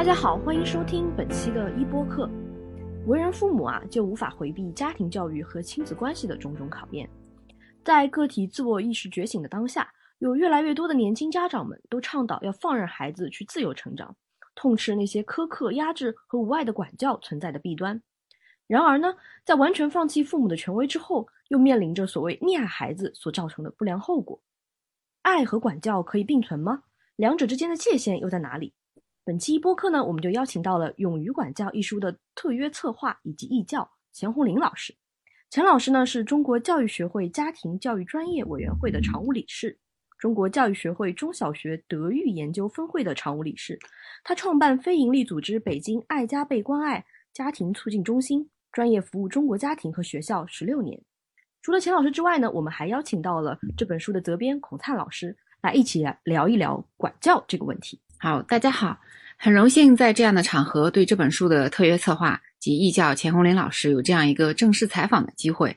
大家好，欢迎收听本期的一播课。为人父母啊，就无法回避家庭教育和亲子关系的种种考验。在个体自我意识觉醒的当下，有越来越多的年轻家长们都倡导要放任孩子去自由成长，痛斥那些苛刻、压制和无爱的管教存在的弊端。然而呢，在完全放弃父母的权威之后，又面临着所谓溺爱孩子所造成的不良后果。爱和管教可以并存吗？两者之间的界限又在哪里？本期播客呢，我们就邀请到了《勇于管教》一书的特约策划以及译教钱红林老师。钱老师呢是中国教育学会家庭教育专业委员会的常务理事，中国教育学会中小学德育研究分会的常务理事。他创办非营利组织北京爱家倍关爱家庭促进中心，专业服务中国家庭和学校十六年。除了钱老师之外呢，我们还邀请到了这本书的责编孔灿老师来一起聊一聊管教这个问题。好，大家好，很荣幸在这样的场合对这本书的特约策划及译教钱红林老师有这样一个正式采访的机会。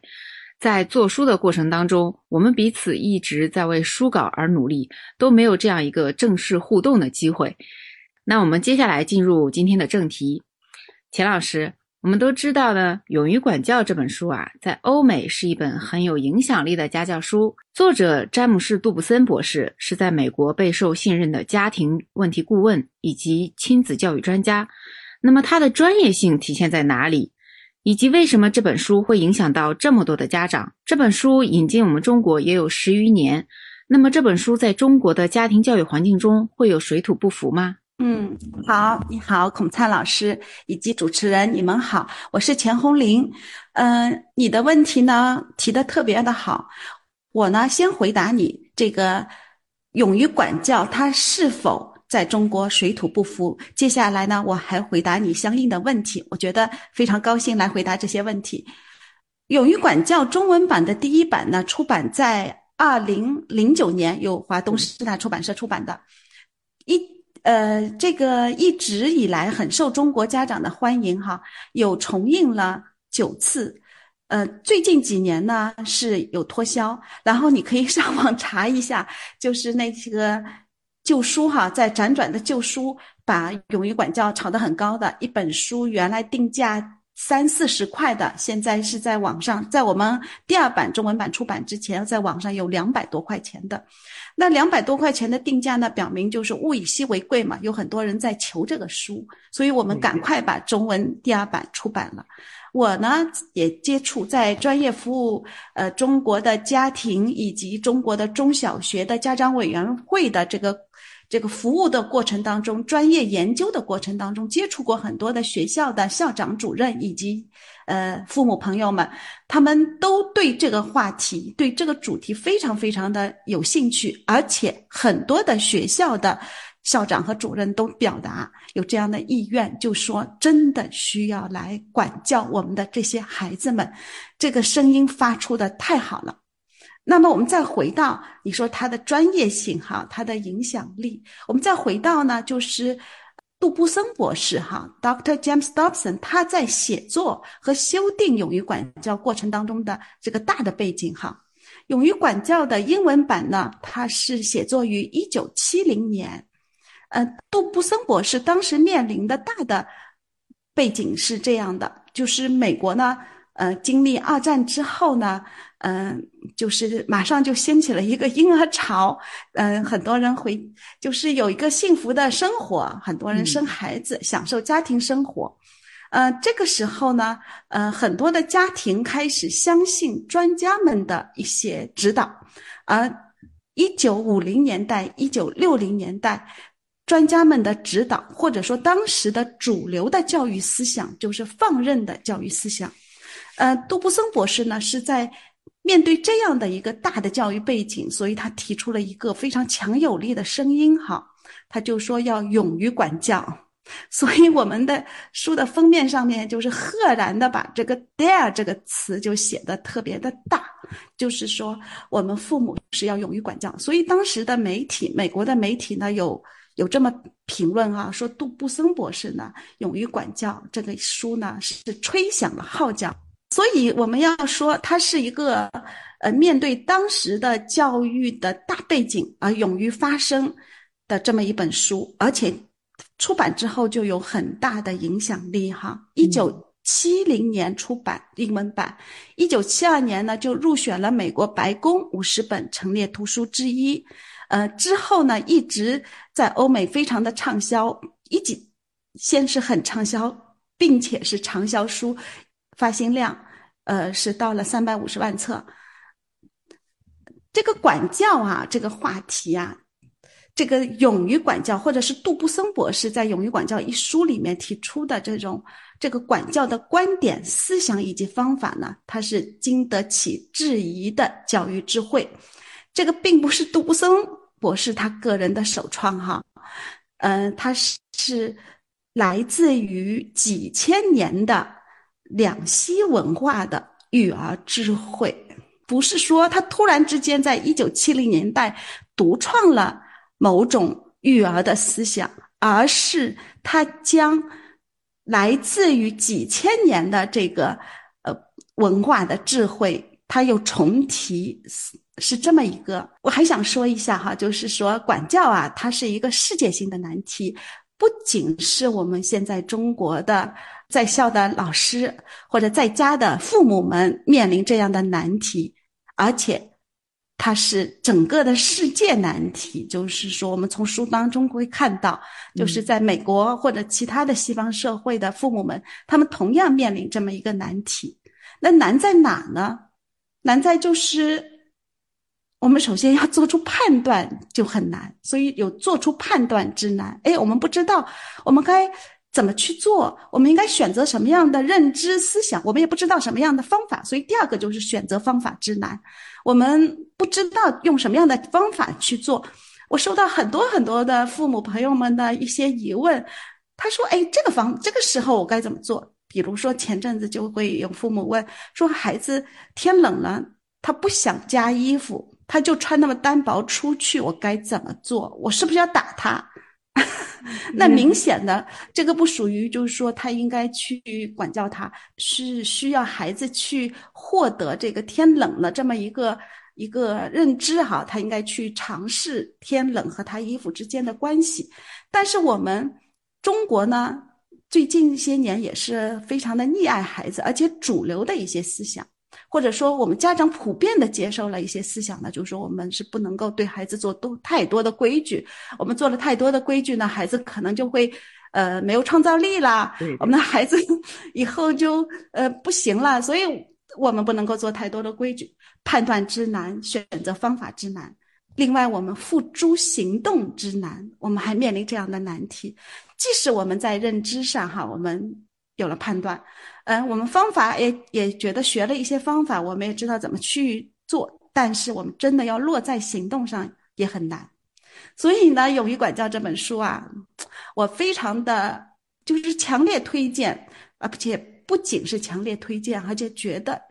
在做书的过程当中，我们彼此一直在为书稿而努力，都没有这样一个正式互动的机会。那我们接下来进入今天的正题，钱老师。我们都知道呢，《勇于管教》这本书啊，在欧美是一本很有影响力的家教书。作者詹姆士·杜布森博士是在美国备受信任的家庭问题顾问以及亲子教育专家。那么他的专业性体现在哪里？以及为什么这本书会影响到这么多的家长？这本书引进我们中国也有十余年，那么这本书在中国的家庭教育环境中会有水土不服吗？嗯，好，你好，孔灿老师以及主持人，你们好，我是钱红玲。嗯，你的问题呢提的特别的好，我呢先回答你这个勇于管教，他是否在中国水土不服？接下来呢，我还回答你相应的问题。我觉得非常高兴来回答这些问题。勇于管教中文版的第一版呢，出版在二零零九年，由华东师大出版社出版的，一。呃，这个一直以来很受中国家长的欢迎哈，有重映了九次，呃，最近几年呢是有脱销，然后你可以上网查一下，就是那个旧书哈，在辗转的旧书把《勇于管教》炒得很高的一本书，原来定价三四十块的，现在是在网上，在我们第二版中文版出版之前，在网上有两百多块钱的。那两百多块钱的定价呢，表明就是物以稀为贵嘛，有很多人在求这个书，所以我们赶快把中文第二版出版了。我呢也接触在专业服务呃中国的家庭以及中国的中小学的家长委员会的这个这个服务的过程当中，专业研究的过程当中，接触过很多的学校的校长、主任以及。呃，父母朋友们，他们都对这个话题、对这个主题非常非常的有兴趣，而且很多的学校的校长和主任都表达有这样的意愿，就说真的需要来管教我们的这些孩子们，这个声音发出的太好了。那么我们再回到你说他的专业性哈，他的影响力，我们再回到呢，就是。杜布森博士，哈，Dr. James Dobson，他在写作和修订《勇于管教》过程当中的这个大的背景，哈，《勇于管教》的英文版呢，它是写作于一九七零年，呃，杜布森博士当时面临的大的背景是这样的，就是美国呢，呃，经历二战之后呢。嗯，就是马上就掀起了一个婴儿潮，嗯，很多人回就是有一个幸福的生活，很多人生孩子，享受家庭生活。呃，这个时候呢，呃，很多的家庭开始相信专家们的一些指导，而一九五零年代、一九六零年代，专家们的指导，或者说当时的主流的教育思想，就是放任的教育思想。呃，杜布森博士呢是在。面对这样的一个大的教育背景，所以他提出了一个非常强有力的声音，哈，他就说要勇于管教。所以我们的书的封面上面就是赫然的把这个 “dare” 这个词就写的特别的大，就是说我们父母是要勇于管教。所以当时的媒体，美国的媒体呢有有这么评论啊，说杜布森博士呢《勇于管教》这个书呢是吹响了号角。所以我们要说，它是一个，呃，面对当时的教育的大背景而勇于发声的这么一本书，而且出版之后就有很大的影响力哈。一九七零年出版英文版，一九七二年呢就入选了美国白宫五十本陈列图书之一。呃，之后呢一直在欧美非常的畅销，一几先是很畅销，并且是畅销书，发行量呃是到了三百五十万册。这个管教啊，这个话题啊，这个勇于管教，或者是杜布森博士在《勇于管教》一书里面提出的这种这个管教的观点、思想以及方法呢，它是经得起质疑的教育智慧。这个并不是杜布森博士他个人的首创哈，嗯，他是来自于几千年的两栖文化的育儿智慧。不是说他突然之间在一九七零年代独创了某种育儿的思想，而是他将来自于几千年的这个呃文化的智慧，他又重提，是这么一个。我还想说一下哈，就是说管教啊，它是一个世界性的难题，不仅是我们现在中国的。在校的老师或者在家的父母们面临这样的难题，而且它是整个的世界难题。就是说，我们从书当中会看到，就是在美国或者其他的西方社会的父母们，他们同样面临这么一个难题。那难在哪呢？难在就是我们首先要做出判断就很难，所以有做出判断之难。哎，我们不知道我们该。怎么去做？我们应该选择什么样的认知思想？我们也不知道什么样的方法，所以第二个就是选择方法之难。我们不知道用什么样的方法去做。我收到很多很多的父母朋友们的一些疑问，他说：“哎，这个方这个时候我该怎么做？”比如说前阵子就会有父母问说：“孩子天冷了，他不想加衣服，他就穿那么单薄出去，我该怎么做？我是不是要打他？”那明显的，这个不属于，就是说他应该去管教他，是需要孩子去获得这个天冷了这么一个一个认知哈，他应该去尝试天冷和他衣服之间的关系。但是我们中国呢，最近一些年也是非常的溺爱孩子，而且主流的一些思想。或者说，我们家长普遍的接受了一些思想呢，就是说我们是不能够对孩子做多太多的规矩。我们做了太多的规矩呢，孩子可能就会，呃，没有创造力啦。我们的孩子以后就呃不行了。所以我们不能够做太多的规矩，判断之难，选择方法之难。另外，我们付诸行动之难，我们还面临这样的难题。即使我们在认知上哈，我们。有了判断，嗯，我们方法也也觉得学了一些方法，我们也知道怎么去做，但是我们真的要落在行动上也很难。所以呢，《勇于管教》这本书啊，我非常的就是强烈推荐，而且不仅是强烈推荐，而且觉得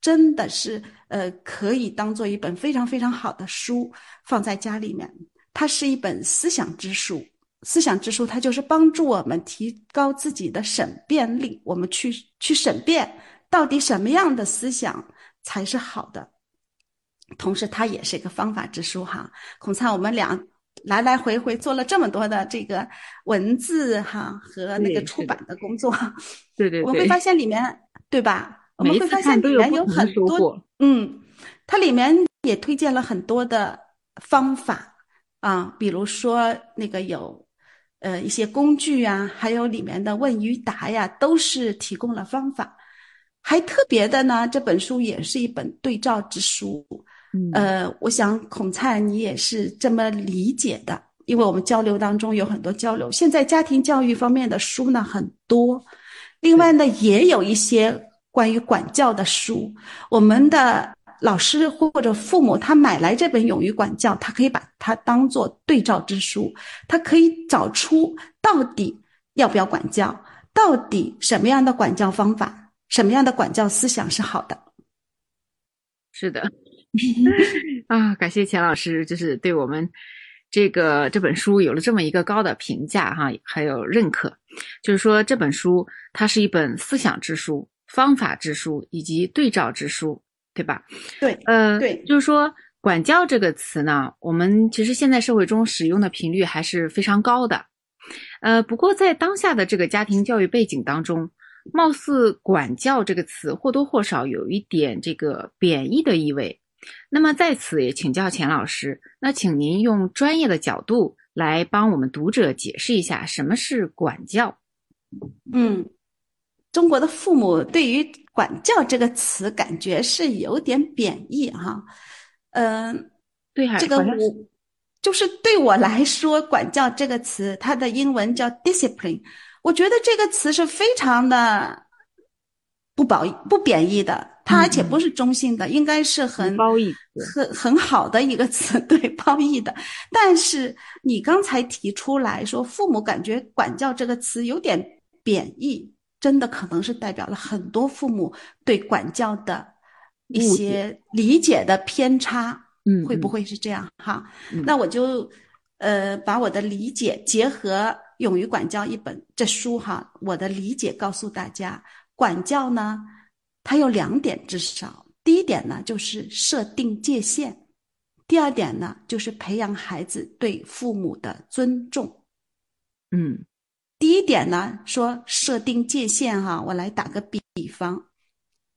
真的是呃可以当做一本非常非常好的书放在家里面。它是一本思想之书。思想之书，它就是帮助我们提高自己的审辩力，我们去去审辩到底什么样的思想才是好的。同时，它也是一个方法之书哈。孔灿，我们俩来来回回做了这么多的这个文字哈和那个出版的工作，对对，我们会发现里面对吧？我们会发现里面有很多，嗯，它里面也推荐了很多的方法啊，比如说那个有。呃，一些工具啊，还有里面的问与答呀，都是提供了方法。还特别的呢，这本书也是一本对照之书。呃，我想孔灿你也是这么理解的，因为我们交流当中有很多交流。现在家庭教育方面的书呢很多，另外呢也有一些关于管教的书，我们的。老师或者父母，他买来这本《勇于管教》，他可以把它当做对照之书，他可以找出到底要不要管教，到底什么样的管教方法，什么样的管教思想是好的。是的，啊，感谢钱老师，就是对我们这个这本书有了这么一个高的评价哈，还有认可，就是说这本书它是一本思想之书、方法之书以及对照之书。对吧？对，呃，对，就是说“管教”这个词呢，我们其实现在社会中使用的频率还是非常高的。呃，不过在当下的这个家庭教育背景当中，貌似“管教”这个词或多或少有一点这个贬义的意味。那么在此也请教钱老师，那请您用专业的角度来帮我们读者解释一下什么是管教。嗯，中国的父母对于“管教”这个词感觉是有点贬义哈。嗯，对，这个我就是对我来说，“管教”这个词，它的英文叫 discipline，我觉得这个词是非常的不褒不贬义的，它而且不是中性的，应该是很褒义、很很好的一个词，对褒义的。但是你刚才提出来说，父母感觉“管教”这个词有点贬义，真的可能是代表了很多父母对管教的一些理解的偏差。嗯，会不会是这样哈？那我就，呃，把我的理解结合《勇于管教》一本这书哈，我的理解告诉大家，管教呢，它有两点至少。第一点呢，就是设定界限；第二点呢，就是培养孩子对父母的尊重。嗯，第一点呢，说设定界限哈，我来打个比方。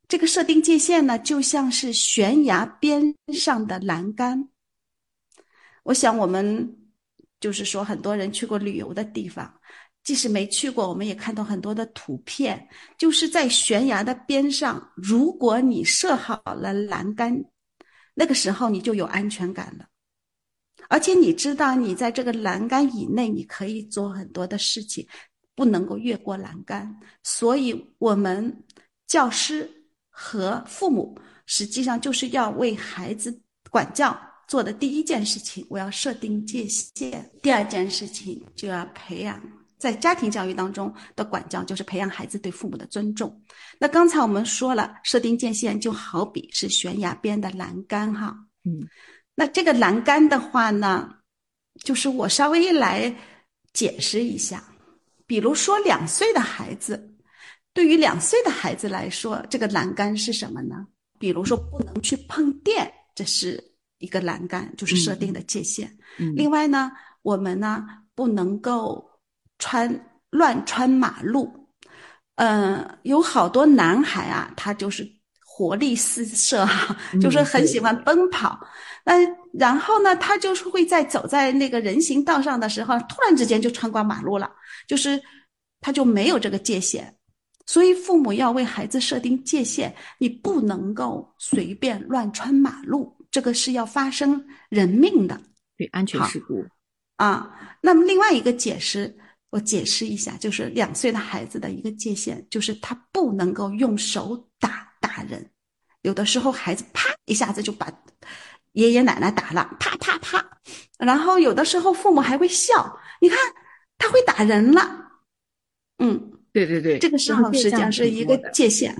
这个设定界限呢，就像是悬崖边上的栏杆。我想，我们就是说，很多人去过旅游的地方，即使没去过，我们也看到很多的图片，就是在悬崖的边上，如果你设好了栏杆，那个时候你就有安全感了，而且你知道，你在这个栏杆以内，你可以做很多的事情，不能够越过栏杆。所以，我们教师。和父母实际上就是要为孩子管教做的第一件事情，我要设定界限。第二件事情就要培养在家庭教育当中的管教，就是培养孩子对父母的尊重。那刚才我们说了，设定界限就好比是悬崖边的栏杆哈。嗯，那这个栏杆的话呢，就是我稍微来解释一下，比如说两岁的孩子。对于两岁的孩子来说，这个栏杆是什么呢？比如说不能去碰电，这是一个栏杆，就是设定的界限。另外呢，我们呢不能够穿乱穿马路。嗯，有好多男孩啊，他就是活力四射哈，就是很喜欢奔跑。那然后呢，他就是会在走在那个人行道上的时候，突然之间就穿过马路了，就是他就没有这个界限。所以，父母要为孩子设定界限，你不能够随便乱穿马路，这个是要发生人命的，对安全事故啊。那么，另外一个解释，我解释一下，就是两岁的孩子的一个界限，就是他不能够用手打大人。有的时候，孩子啪一下子就把爷爷奶奶打了，啪啪啪。然后，有的时候父母还会笑，你看他会打人了，嗯。对对对，这个时候实际上是一个界限，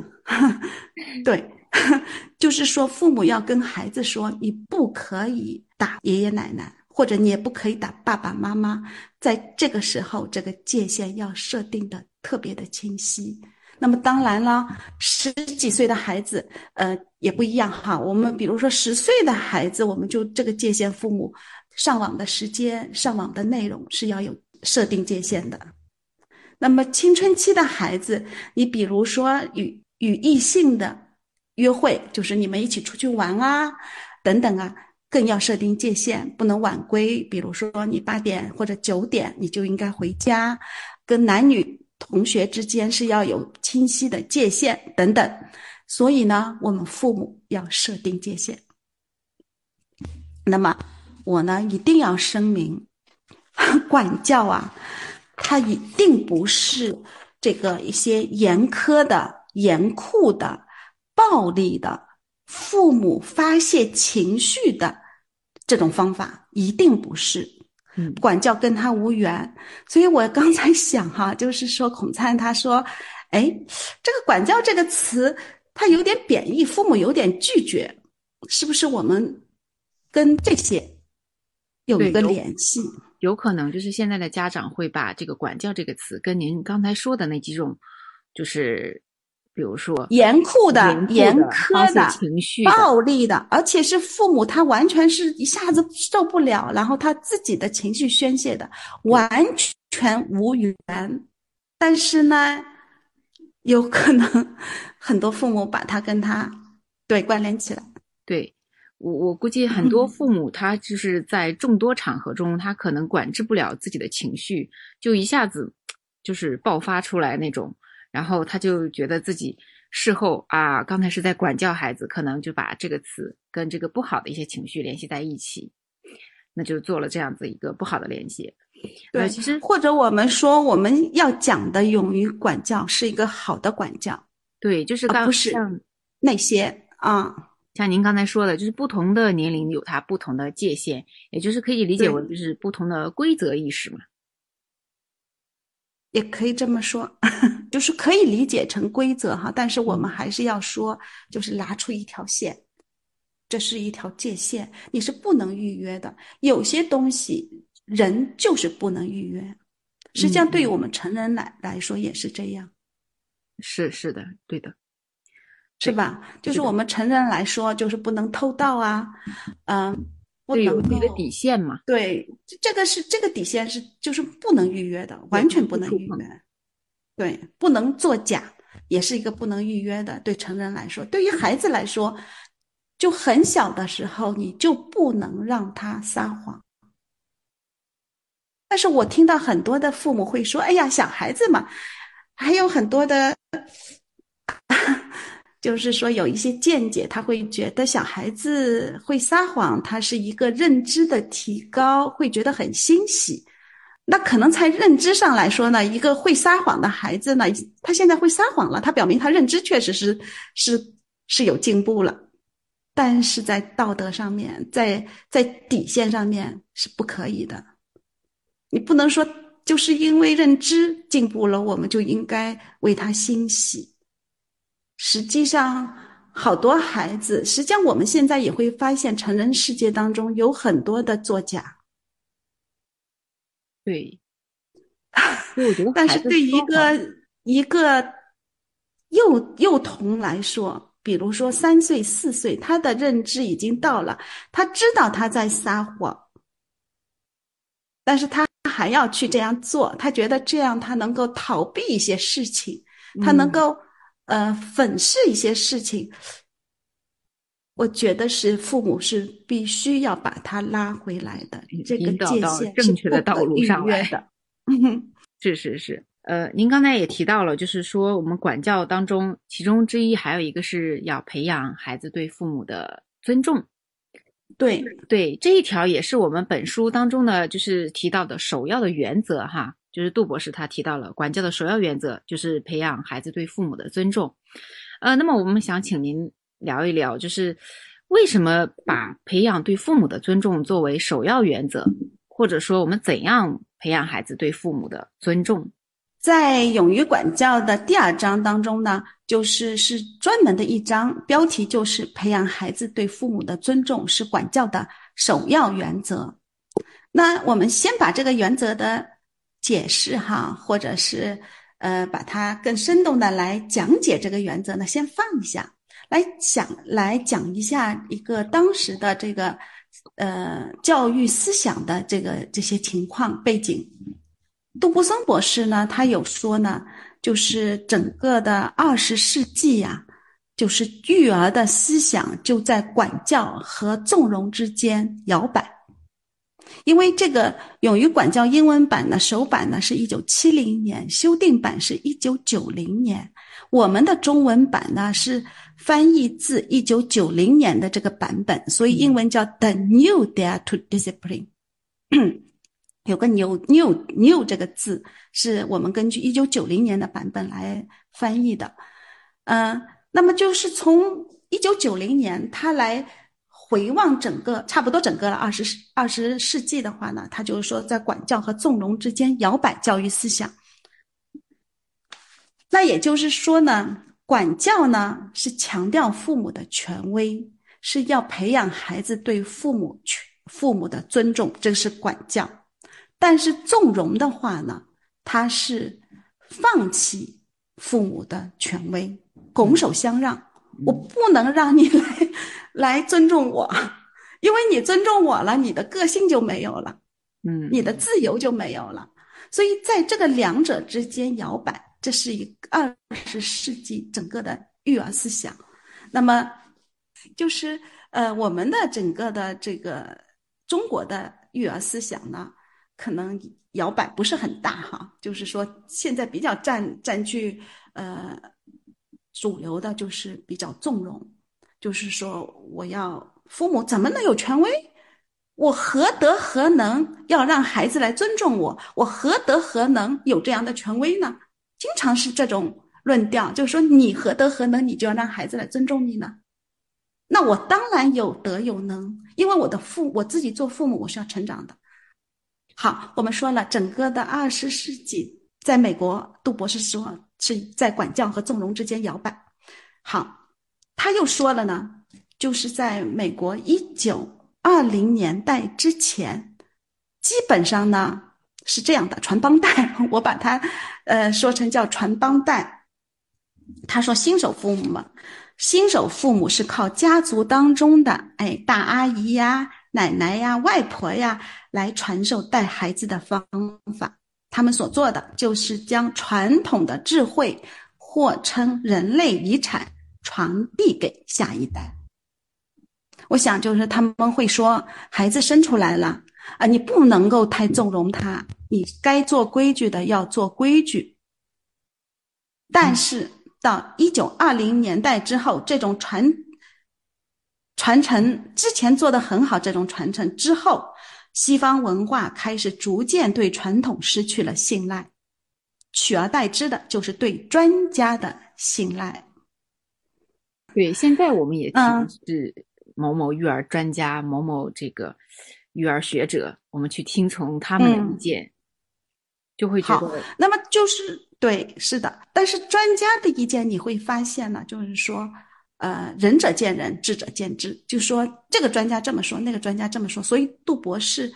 对，就是说父母要跟孩子说，你不可以打爷爷奶奶，或者你也不可以打爸爸妈妈，在这个时候，这个界限要设定的特别的清晰。那么当然了，十几岁的孩子，呃，也不一样哈。我们比如说十岁的孩子，我们就这个界限，父母上网的时间、上网的内容是要有设定界限的。那么青春期的孩子，你比如说与与异性的约会，就是你们一起出去玩啊，等等啊，更要设定界限，不能晚归。比如说你八点或者九点你就应该回家，跟男女同学之间是要有清晰的界限等等。所以呢，我们父母要设定界限。那么我呢，一定要声明，管教啊。他一定不是这个一些严苛的、严酷的、暴力的、父母发泄情绪的这种方法，一定不是。嗯，管教跟他无缘。所以我刚才想哈，就是说孔灿他说，哎，这个管教这个词，他有点贬义，父母有点拒绝，是不是？我们跟这些有一个联系。有可能就是现在的家长会把这个“管教”这个词跟您刚才说的那几种，就是比如说严酷的、严苛的、情绪暴力的，而且是父母他完全是一下子受不了，然后他自己的情绪宣泄的，完全无缘，但是呢，有可能 很多父母把他跟他对关联起来。对我，我估计很多父母他就是在众多场合中，他可能管制不了自己的情绪，就一下子就是爆发出来那种，然后他就觉得自己事后啊，刚才是在管教孩子，可能就把这个词跟这个不好的一些情绪联系在一起，那就做了这样子一个不好的联系。对，其实或者我们说我们要讲的勇于管教是一个好的管教，对，就是刚不是像那些啊。像您刚才说的，就是不同的年龄有它不同的界限，也就是可以理解为就是不同的规则意识嘛。也可以这么说，就是可以理解成规则哈，但是我们还是要说，就是拿出一条线，这是一条界限，你是不能预约的。有些东西人就是不能预约，实际上对于我们成人来来说也是这样，是是的，对的，是吧？就是我们成人来说，就是不能偷盗啊，嗯、有能一个够底线嘛。对，这这个是这个底线是就是不能预约的，完全不能预约。对，不能作假，也是一个不能预约的。对成人来说，对于孩子来说，就很小的时候你就不能让他撒谎。但是我听到很多的父母会说：“哎呀，小孩子嘛，还有很多的，就是说有一些见解，他会觉得小孩子会撒谎，他是一个认知的提高，会觉得很欣喜。那可能在认知上来说呢，一个会撒谎的孩子呢，他现在会撒谎了，他表明他认知确实是是是有进步了，但是在道德上面，在在底线上面是不可以的。你不能说就是因为认知进步了，我们就应该为他欣喜。实际上，好多孩子，实际上我们现在也会发现，成人世界当中有很多的作假。对，我觉得但是对于一个一个幼幼童来说，比如说三岁、四岁，他的认知已经到了，他知道他在撒谎，但是他还要去这样做，他觉得这样他能够逃避一些事情，他能嗯。够、呃粉饰一些事情。我觉得是父母是必须要把他拉回来的，这个界限正确的道路上来的。是是是，呃，您刚才也提到了，就是说我们管教当中，其中之一还有一个是要培养孩子对父母的尊重。对，对这一条也是我们本书当中呢，就是提到的首要的原则哈，就是杜博士他提到了管教的首要原则就是培养孩子对父母的尊重。呃，那么我们想请您聊一聊，就是为什么把培养对父母的尊重作为首要原则，或者说我们怎样培养孩子对父母的尊重？在勇于管教的第二章当中呢，就是是专门的一章，标题就是培养孩子对父母的尊重是管教的首要原则。那我们先把这个原则的解释哈，或者是呃把它更生动的来讲解这个原则呢，先放一下来讲来讲一下一个当时的这个呃教育思想的这个这些情况背景。杜布森博士呢，他有说呢，就是整个的二十世纪呀、就是育儿的思想就在管教和纵容之间摇摆。因为这个《勇于管教》英文版的首版呢是一九七零年，修订版是一九九零年，我们的中文版呢是翻译自一九九零年的这个版本，所以英文叫 The New Dare to Discipline。有个 new new new 这个字是我们根据一九九零年的版本来翻译的，嗯、那么就是从一九九零年他来回望整个差不多整个二十世二十世纪的话呢，他就是说在管教和纵容之间摇摆教育思想。那也就是说呢，管教呢是强调父母的权威，是要培养孩子对父母权父母的尊重，这是管教。但是纵容的话呢，他是放弃父母的权威，拱手相让。我不能让你来来尊重我，因为你尊重我了，你的个性就没有了，嗯，你的自由就没有了。所以在这个两者之间摇摆，这是一二十世纪整个的育儿思想。那么，就是呃，我们的整个的这个中国的育儿思想呢，可能摇摆不是很大哈。就是说，现在比较占占据呃主流的，就是比较纵容，就是说我要父母怎么能有权威？我何德何能要让孩子来尊重我？我何德何能有这样的权威呢？经常是这种论调，就是说你何德何能，你就要让孩子来尊重你呢？那我当然有德有能，因为我的父我自己做父母，我是要成长的。好，我们说了，整个的二十世纪，在美国，杜博士说是在管教和纵容之间摇摆。好，他又说了呢，就是在美国一九。二零年代之前，基本上呢是这样的传帮带，我把它呃说成叫传帮带。他说新手父母嘛，新手父母是靠家族当中的哎大阿姨呀、奶奶呀、外婆呀来传授带孩子的方法。他们所做的就是将传统的智慧，或称人类遗产，传递给下一代。我想，就是他们会说，孩子生出来了啊，你不能够太纵容他，你该做规矩的要做规矩。但是到一九二零年代之后，这种传传承之前做的很好，这种传承之后，西方文化开始逐渐对传统失去了信赖，取而代之的就是对专家的信赖。对，现在我们也听是。某某育儿专家，某某这个育儿学者，我们去听从他们的意见，就会觉得。那么就是对，是的。但是专家的意见你会发现呢，就是说，呃，仁者见仁，智者见智。就说，这个专家这么说，那个专家这么说。所以杜博士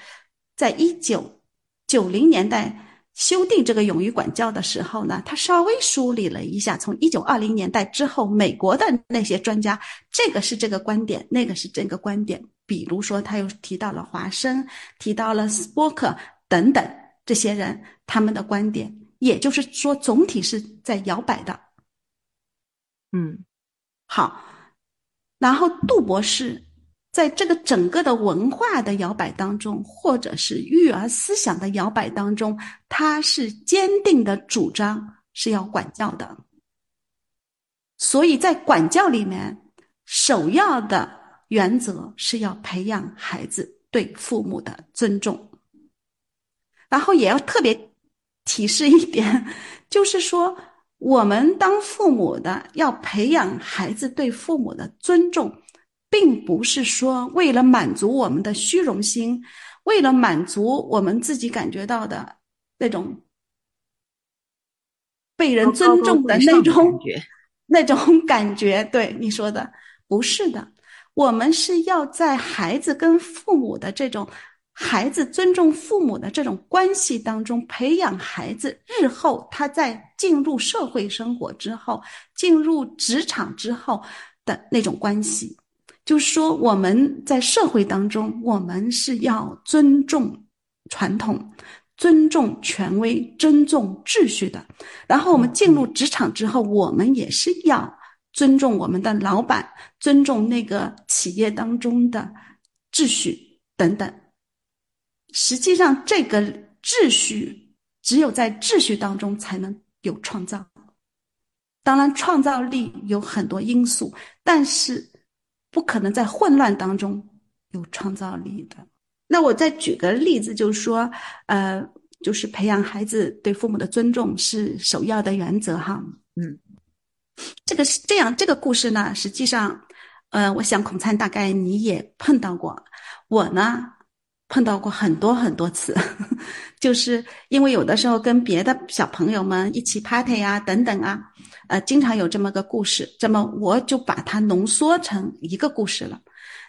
在一九九零年代。修订这个勇于管教的时候呢，他稍微梳理了一下，从一九二零年代之后，美国的那些专家，这个是这个观点，那个是这个观点。比如说，他又提到了华生，提到了斯波克等等这些人，他们的观点，也就是说，总体是在摇摆的。嗯，好，然后杜博士。在这个整个的文化的摇摆当中，或者是育儿思想的摇摆当中，他是坚定的主张是要管教的。所以在管教里面，首要的原则是要培养孩子对父母的尊重。然后也要特别提示一点，就是说，我们当父母的要培养孩子对父母的尊重。并不是说为了满足我们的虚荣心，为了满足我们自己感觉到的那种被人尊重的那种 那种感觉。对你说的不是的，我们是要在孩子跟父母的这种孩子尊重父母的这种关系当中，培养孩子日后他在进入社会生活之后、进入职场之后的那种关系。就是说，我们在社会当中，我们是要尊重传统、尊重权威、尊重秩序的。然后我们进入职场之后，我们也是要尊重我们的老板，尊重那个企业当中的秩序等等。实际上，这个秩序只有在秩序当中才能有创造。当然，创造力有很多因素，但是。不可能在混乱当中有创造力的。那我再举个例子，就是说，呃，就是培养孩子对父母的尊重是首要的原则哈。嗯，这个是这样。这个故事呢，实际上，呃，我想孔灿大概你也碰到过，我呢碰到过很多很多次，就是因为有的时候跟别的小朋友们一起 party 啊等等啊。呃，经常有这么个故事，这么我就把它浓缩成一个故事了。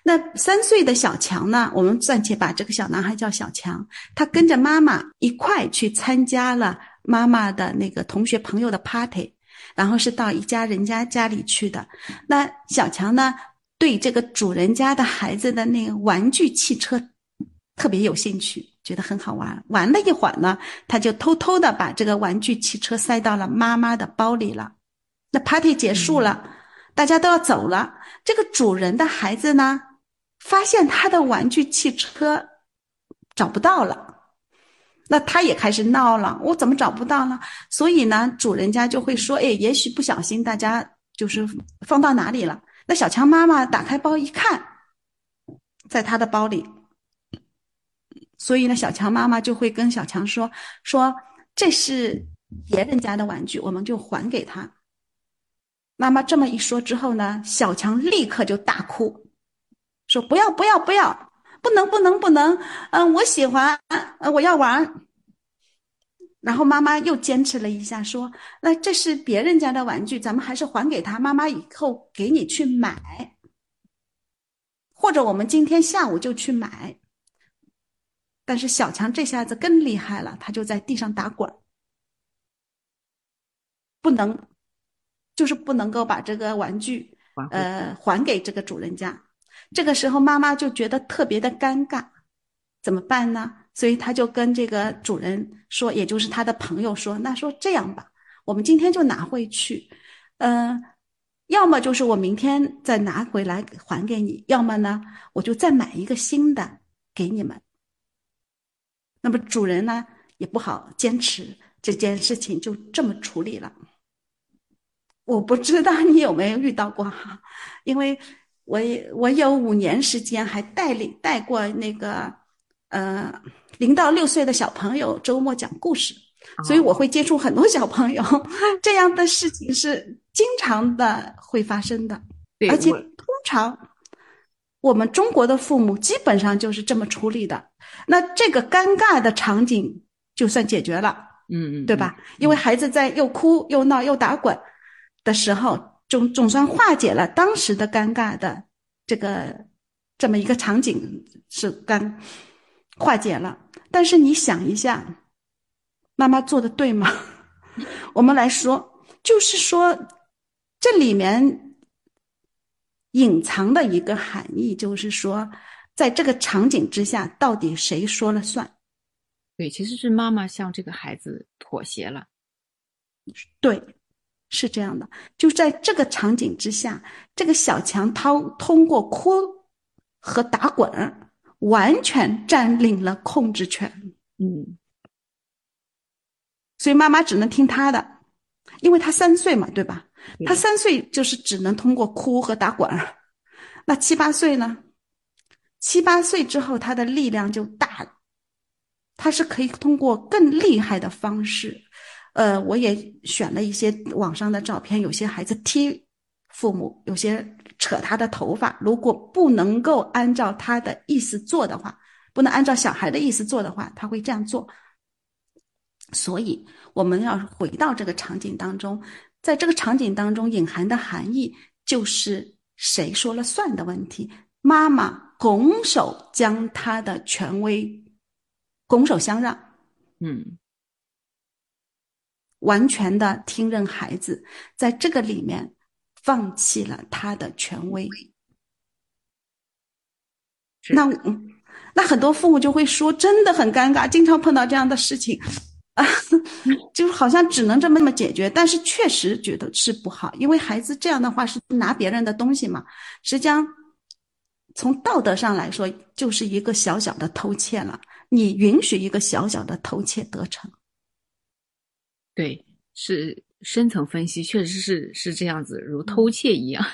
那三岁的小强呢？我们暂且把这个小男孩叫小强，他跟着妈妈一块去参加了妈妈的那个同学朋友的 party，然后是到一家人家家里去的。那小强呢，对这个主人家的孩子的那个玩具汽车特别有兴趣。觉得很好玩。玩了一会儿呢，他就偷偷的把这个玩具汽车塞到了妈妈的包里了。那 party 结束了，大家都要走了。这个主人的孩子呢，发现他的玩具汽车找不到了，那他也开始闹了。我怎么找不到呢？所以呢，主人家就会说：“哎，也许不小心，大家就是放到哪里了。”那小强妈妈打开包一看，在他的包里。所以呢，小强妈妈就会跟小强说：“说这是别人家的玩具，我们就还给他。”妈妈这么一说之后呢，小强立刻就大哭，说：“不要不要不要，不能不能不能！嗯，我喜欢，呃，我要玩。”然后妈妈又坚持了一下，说：“那这是别人家的玩具，咱们还是还给他。妈妈以后给你去买，或者我们今天下午就去买。”但是小强这下子更厉害了，他就在地上打滚，不能，就是不能够把这个玩具，呃，还给这个主人家。这个时候妈妈就觉得特别的尴尬，怎么办呢？所以他就跟这个主人说，也就是他的朋友说：“那说这样吧，我们今天就拿回去，嗯，要么就是我明天再拿回来还给你，要么呢，我就再买一个新的给你们。”那么主人呢也不好坚持这件事情，就这么处理了。我不知道你有没有遇到过哈，因为我我有五年时间还带领带过那个呃零到六岁的小朋友周末讲故事，所以我会接触很多小朋友，这样的事情是经常的会发生的，而且通常。我们中国的父母基本上就是这么处理的，那这个尴尬的场景就算解决了，嗯嗯，对吧？因为孩子在又哭又闹又打滚的时候，总总算化解了当时的尴尬的这个这么一个场景是尴化解了。但是你想一下，妈妈做的对吗？我们来说，就是说这里面。隐藏的一个含义就是说，在这个场景之下，到底谁说了算？对，其实是妈妈向这个孩子妥协了。对，是这样的。就在这个场景之下，这个小强涛通过哭和打滚，完全占领了控制权。嗯，所以妈妈只能听他的，因为他三岁嘛，对吧？他三岁就是只能通过哭和打滚儿，那七八岁呢？七八岁之后，他的力量就大了，他是可以通过更厉害的方式。呃，我也选了一些网上的照片，有些孩子踢父母，有些扯他的头发。如果不能够按照他的意思做的话，不能按照小孩的意思做的话，他会这样做。所以，我们要回到这个场景当中。在这个场景当中，隐含的含义就是谁说了算的问题。妈妈拱手将他的权威拱手相让，嗯，完全的听任孩子，在这个里面放弃了他的权威。那那很多父母就会说，真的很尴尬，经常碰到这样的事情。啊，就是好像只能这么么解决，但是确实觉得是不好，因为孩子这样的话是拿别人的东西嘛，实际上从道德上来说就是一个小小的偷窃了。你允许一个小小的偷窃得逞？对，是深层分析，确实是是这样子，如偷窃一样。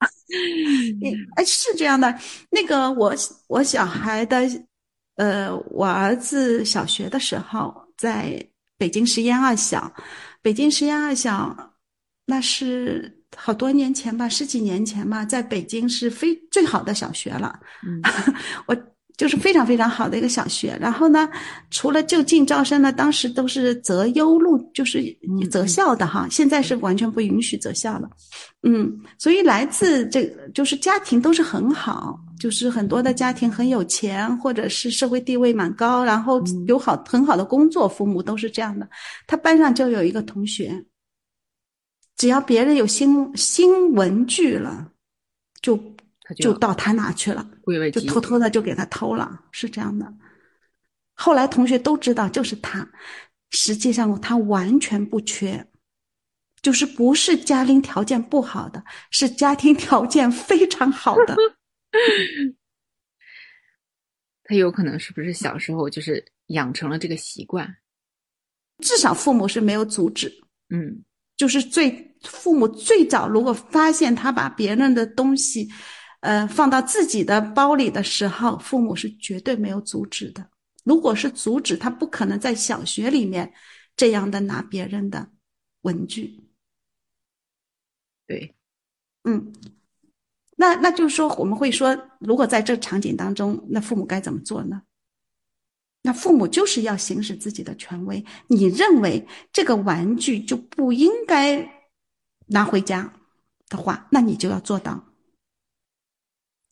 哎，是这样的，那个我我小孩的，呃，我儿子小学的时候。在北京实验二小，北京实验二小，那是好多年前吧，十几年前吧，在北京是非最好的小学了。我就是非常非常好的一个小学。然后呢，除了就近招生呢，当时都是择优录，就是择校的哈。现在是完全不允许择校了。嗯，所以来自这个就是家庭都是很好。就是很多的家庭很有钱，或者是社会地位蛮高，然后有好很好的工作，父母都是这样的。他班上就有一个同学，只要别人有新新文具了，就就到他那去了，就偷偷的就给他偷了，是这样的。后来同学都知道就是他，实际上他完全不缺，就是不是家庭条件不好的，是家庭条件非常好的。他有可能是不是小时候就是养成了这个习惯？至少父母是没有阻止。嗯，就是最父母最早如果发现他把别人的东西，呃，放到自己的包里的时候，父母是绝对没有阻止的。如果是阻止，他不可能在小学里面这样的拿别人的文具。对，嗯。那那就是说，我们会说，如果在这场景当中，那父母该怎么做呢？那父母就是要行使自己的权威。你认为这个玩具就不应该拿回家的话，那你就要做到。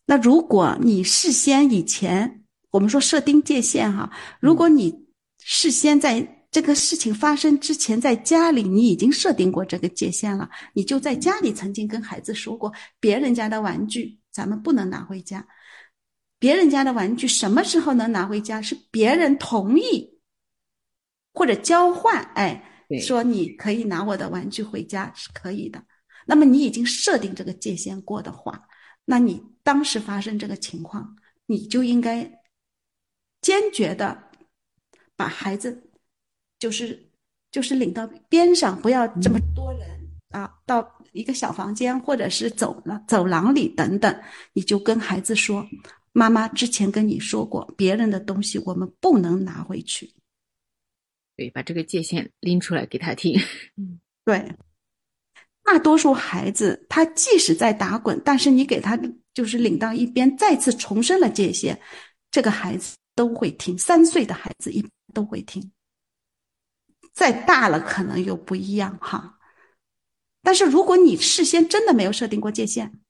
那如果你事先以前，我们说设定界限哈，如果你事先在。这个事情发生之前，在家里你已经设定过这个界限了，你就在家里曾经跟孩子说过，别人家的玩具咱们不能拿回家。别人家的玩具什么时候能拿回家？是别人同意或者交换，哎，说你可以拿我的玩具回家是可以的。那么你已经设定这个界限过的话，那你当时发生这个情况，你就应该坚决的把孩子。就是就是领到边上，不要这么多人啊，到一个小房间或者是走廊走廊里等等，你就跟孩子说：“妈妈之前跟你说过，别人的东西我们不能拿回去。”对，把这个界限拎出来给他听。嗯，对。大多数孩子他即使在打滚，但是你给他就是领到一边，再次重申了界限，这个孩子都会听。三岁的孩子一般都会听。再大了可能又不一样哈，但是如果你事先真的没有设定过界限，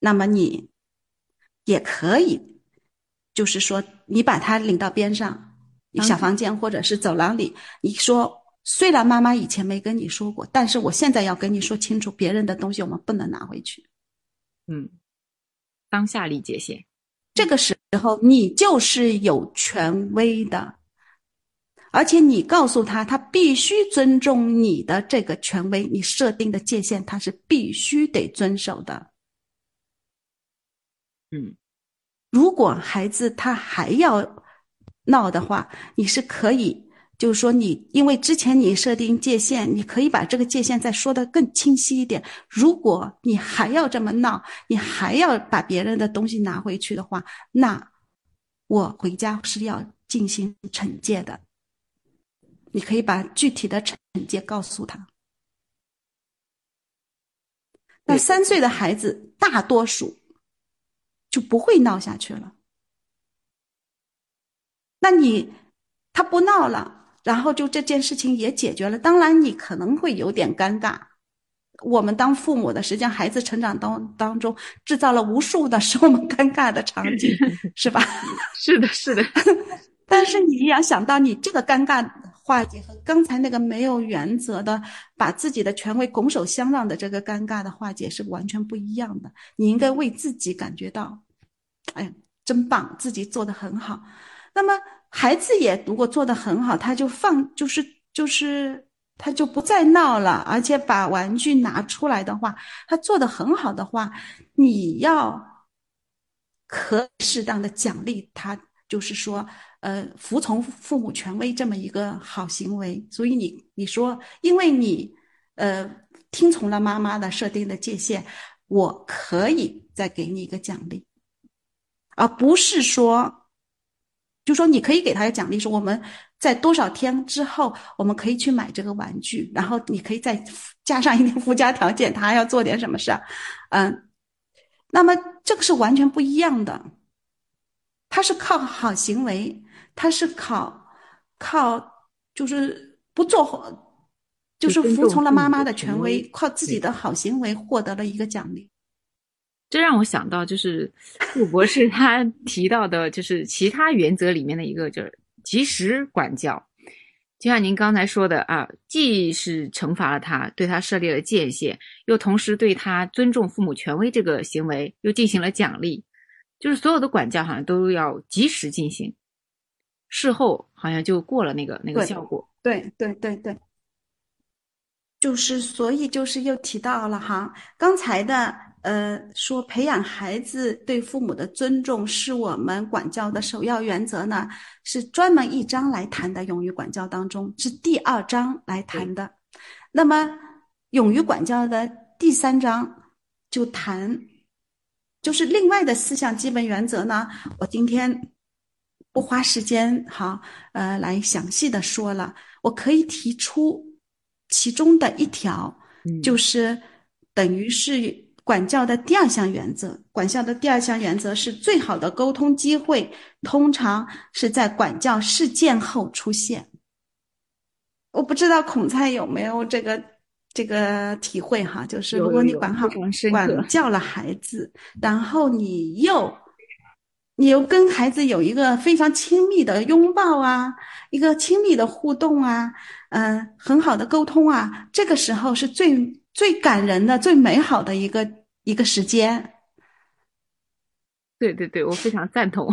那么你也可以，就是说你把他领到边上小房间或者是走廊里，你说虽然妈妈以前没跟你说过，但是我现在要跟你说清楚，别人的东西我们不能拿回去。嗯，当下立界限，这个时候你就是有权威的。而且你告诉他，他必须尊重你的这个权威，你设定的界限，他是必须得遵守的。嗯，如果孩子他还要闹的话，你是可以，就是说你因为之前你设定界限，你可以把这个界限再说的更清晰一点。如果你还要这么闹，你还要把别人的东西拿回去的话，那我回家是要进行惩戒的。你可以把具体的惩戒告诉他。那三岁的孩子大多数就不会闹下去了。那你他不闹了，然后就这件事情也解决了。当然，你可能会有点尴尬。我们当父母的，实际上孩子成长当当中制造了无数的 使我们尴尬的场景，是吧？是的，是的。但是你要想到，你这个尴尬。化解和刚才那个没有原则的把自己的权威拱手相让的这个尴尬的化解是完全不一样的。你应该为自己感觉到，哎，真棒，自己做的很好。那么孩子也如果做的很好，他就放，就是就是他就不再闹了，而且把玩具拿出来的话，他做的很好的话，你要可适当的奖励他，就是说。呃，服从父母权威这么一个好行为，所以你你说，因为你呃听从了妈妈的设定的界限，我可以再给你一个奖励，而不是说，就说你可以给他奖励，说我们在多少天之后，我们可以去买这个玩具，然后你可以再加上一点附加条件，他还要做点什么事儿，嗯，那么这个是完全不一样的，他是靠好行为。他是靠，靠就是不做，就是服从了妈妈的权威，靠自己的好行为获得了一个奖励。这让我想到，就是傅博士 他提到的，就是其他原则里面的一个，就是及时管教。就像您刚才说的啊，既是惩罚了他，对他设立了界限，又同时对他尊重父母权威这个行为又进行了奖励。就是所有的管教好像都要及时进行，事后好像就过了那个那个效果。对对对对，就是所以就是又提到了哈，刚才的呃说培养孩子对父母的尊重是我们管教的首要原则呢，是专门一章来谈的。勇于管教当中是第二章来谈的，那么勇于管教的第三章就谈，就是另外的四项基本原则呢，我今天不花时间哈，呃，来详细的说了。我可以提出其中的一条，嗯就是等于是管教的第二项原则。管教的第二项原则是最好的沟通机会，通常是在管教事件后出现。我不知道孔蔡有没有这个这个体会哈，就是如果你管好管教了孩子，然后你又你又跟孩子有一个非常亲密的拥抱啊，一个亲密的互动啊，嗯、很好的沟通啊，这个时候是最最感人的、最美好的一个一个时间。对对对，我非常赞同。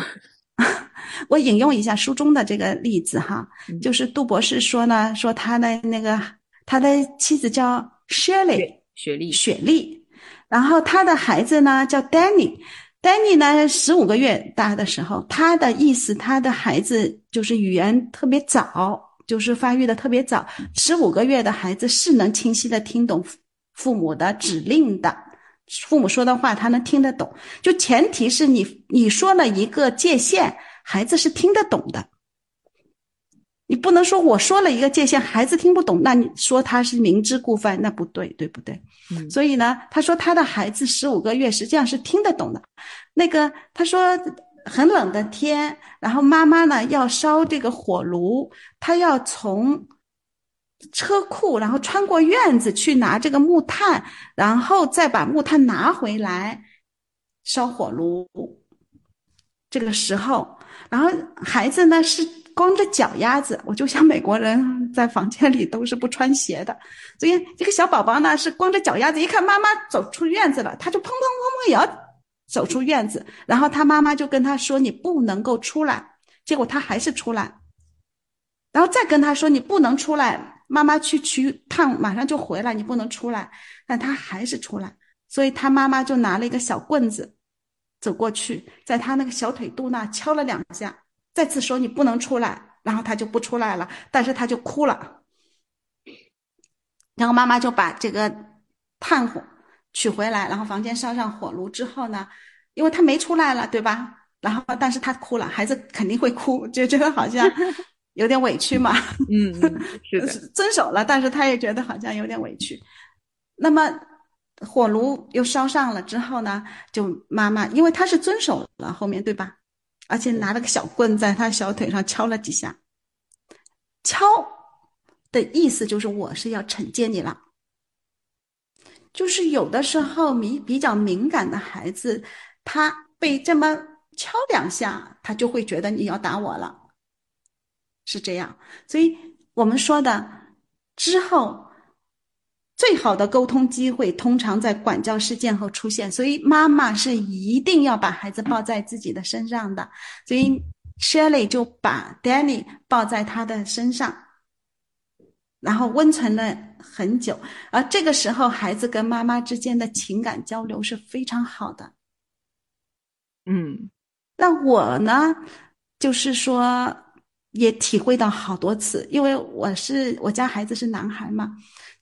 我引用一下书中的这个例子哈，嗯就是杜博士说呢，说他的那个他的妻子叫 Shirley，雪莉，雪莉，然后他的孩子呢叫 Danny。Danny 呢，十五个月大的时候，他的意思，他的孩子就是语言特别早，就是发育的特别早。十五个月的孩子是能清晰的听懂父父母的指令的，父母说的话他能听得懂。就前提是你你说了一个界限，孩子是听得懂的。你不能说我说了一个界限，孩子听不懂，那你说他是明知故犯，那不对，对不对？嗯所以呢，他说他的孩子十五个月实际上是听得懂的。那个他说很冷的天，然后妈妈呢要烧这个火炉，他要从车库，然后穿过院子去拿这个木炭，然后再把木炭拿回来烧火炉。这个时候，然后孩子呢是光着脚丫子，我就像美国人在房间里都是不穿鞋的，所以这个小宝宝呢是光着脚丫子，一看妈妈走出院子了，他就砰砰砰砰也要走出院子，然后他妈妈就跟他说：“你不能够出来。”结果他还是出来，然后再跟他说：“你不能出来，妈妈去取炭，马上就回来，你不能出来。”但他还是出来，所以他妈妈就拿了一个小棍子走过去，在他那个小腿肚那敲了两下，再次说：“你不能出来。”然后他就不出来了，但是他就哭了。然后妈妈就把这个炭火取回来，然后房间烧上火炉之后呢，因为他没出来了，对吧？然后但是他哭了，孩子肯定会哭，就觉得好像有点委屈嘛。嗯，嗯是的，遵守了，但是他也觉得好像有点委屈。那么火炉又烧上了之后呢，就妈妈，因为他是遵守了后面对吧？而且拿了个小棍在他小腿上敲了几下，敲的意思就是我是要惩戒你了。就是有的时候敏比较敏感的孩子，他被这么敲两下，他就会觉得你要打我了，是这样。所以我们说的之后，最好的沟通机会通常在管教事件后出现，所以妈妈是一定要把孩子抱在自己的身上的。所以 Shirley 就把 Danny 抱在他的身上，然后温存了很久。而这个时候，孩子跟妈妈之间的情感交流是非常好的。嗯那我呢，就是说也体会到好多次，因为我是我家孩子是男孩嘛，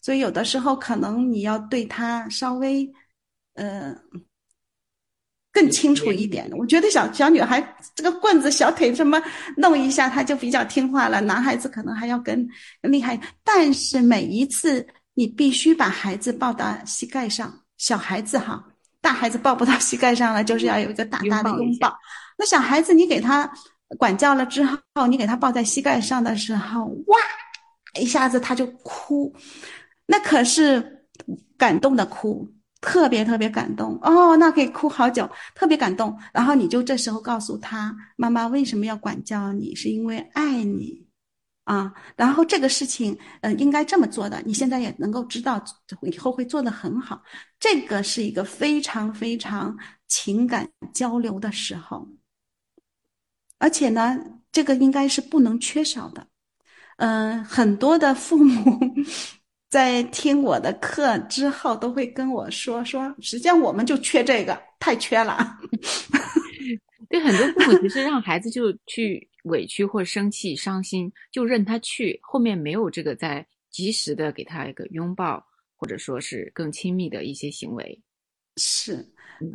所以有的时候可能你要对他稍微，呃，更清楚一点。我觉得小小女孩这个棍子小腿这么弄一下，他就比较听话了。男孩子可能还要更更厉害，但是每一次你必须把孩子抱到膝盖上，小孩子哈。大孩子抱不到膝盖上了，就是要有一个大大的拥抱。那小孩子，你给他管教了之后，你给他抱在膝盖上的时候，哇，一下子他就哭，那可是感动的哭，特别特别感动哦，那可以哭好久，特别感动。然后你就这时候告诉他，妈妈为什么要管教你，是因为爱你。啊，然后这个事情，呃，应该这么做的，你现在也能够知道，以后会做得很好。这个是一个非常非常情感交流的时候，而且呢，这个应该是不能缺少的。嗯，很多的父母 在听我的课之后，都会跟我说说，实际上我们就缺这个，太缺了。对很多父母，其实让孩子就去。委屈或生气、伤心，就任他去。后面没有这个在及时的给他一个拥抱，或者说是更亲密的一些行为。是，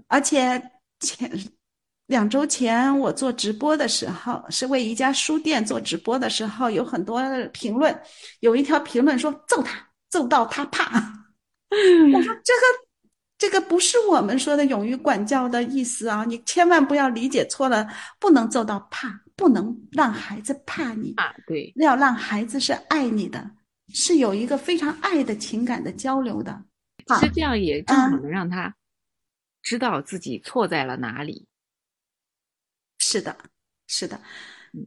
而且前 两周前我做直播的时候，是为一家书店做直播的时候，有很多评论，有一条评论说揍他，揍到他怕。我说这个。这个不是我们说的勇于管教的意思啊！你千万不要理解错了，不能揍到怕，不能让孩子怕你啊！对，要让孩子是爱你的，是有一个非常爱的情感的交流的。其实这样也正好能让他知道自己错在了哪里。是的，是的，嗯，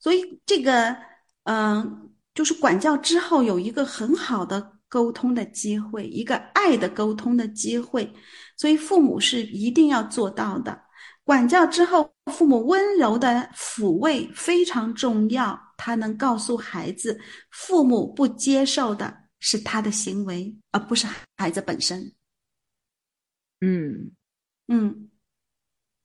所以这个，嗯，就是管教之后有一个很好的。沟通的机会，一个爱的沟通的机会，所以父母是一定要做到的。管教之后，父母温柔的抚慰非常重要。他能告诉孩子，父母不接受的是他的行为，而不是孩子本身。嗯嗯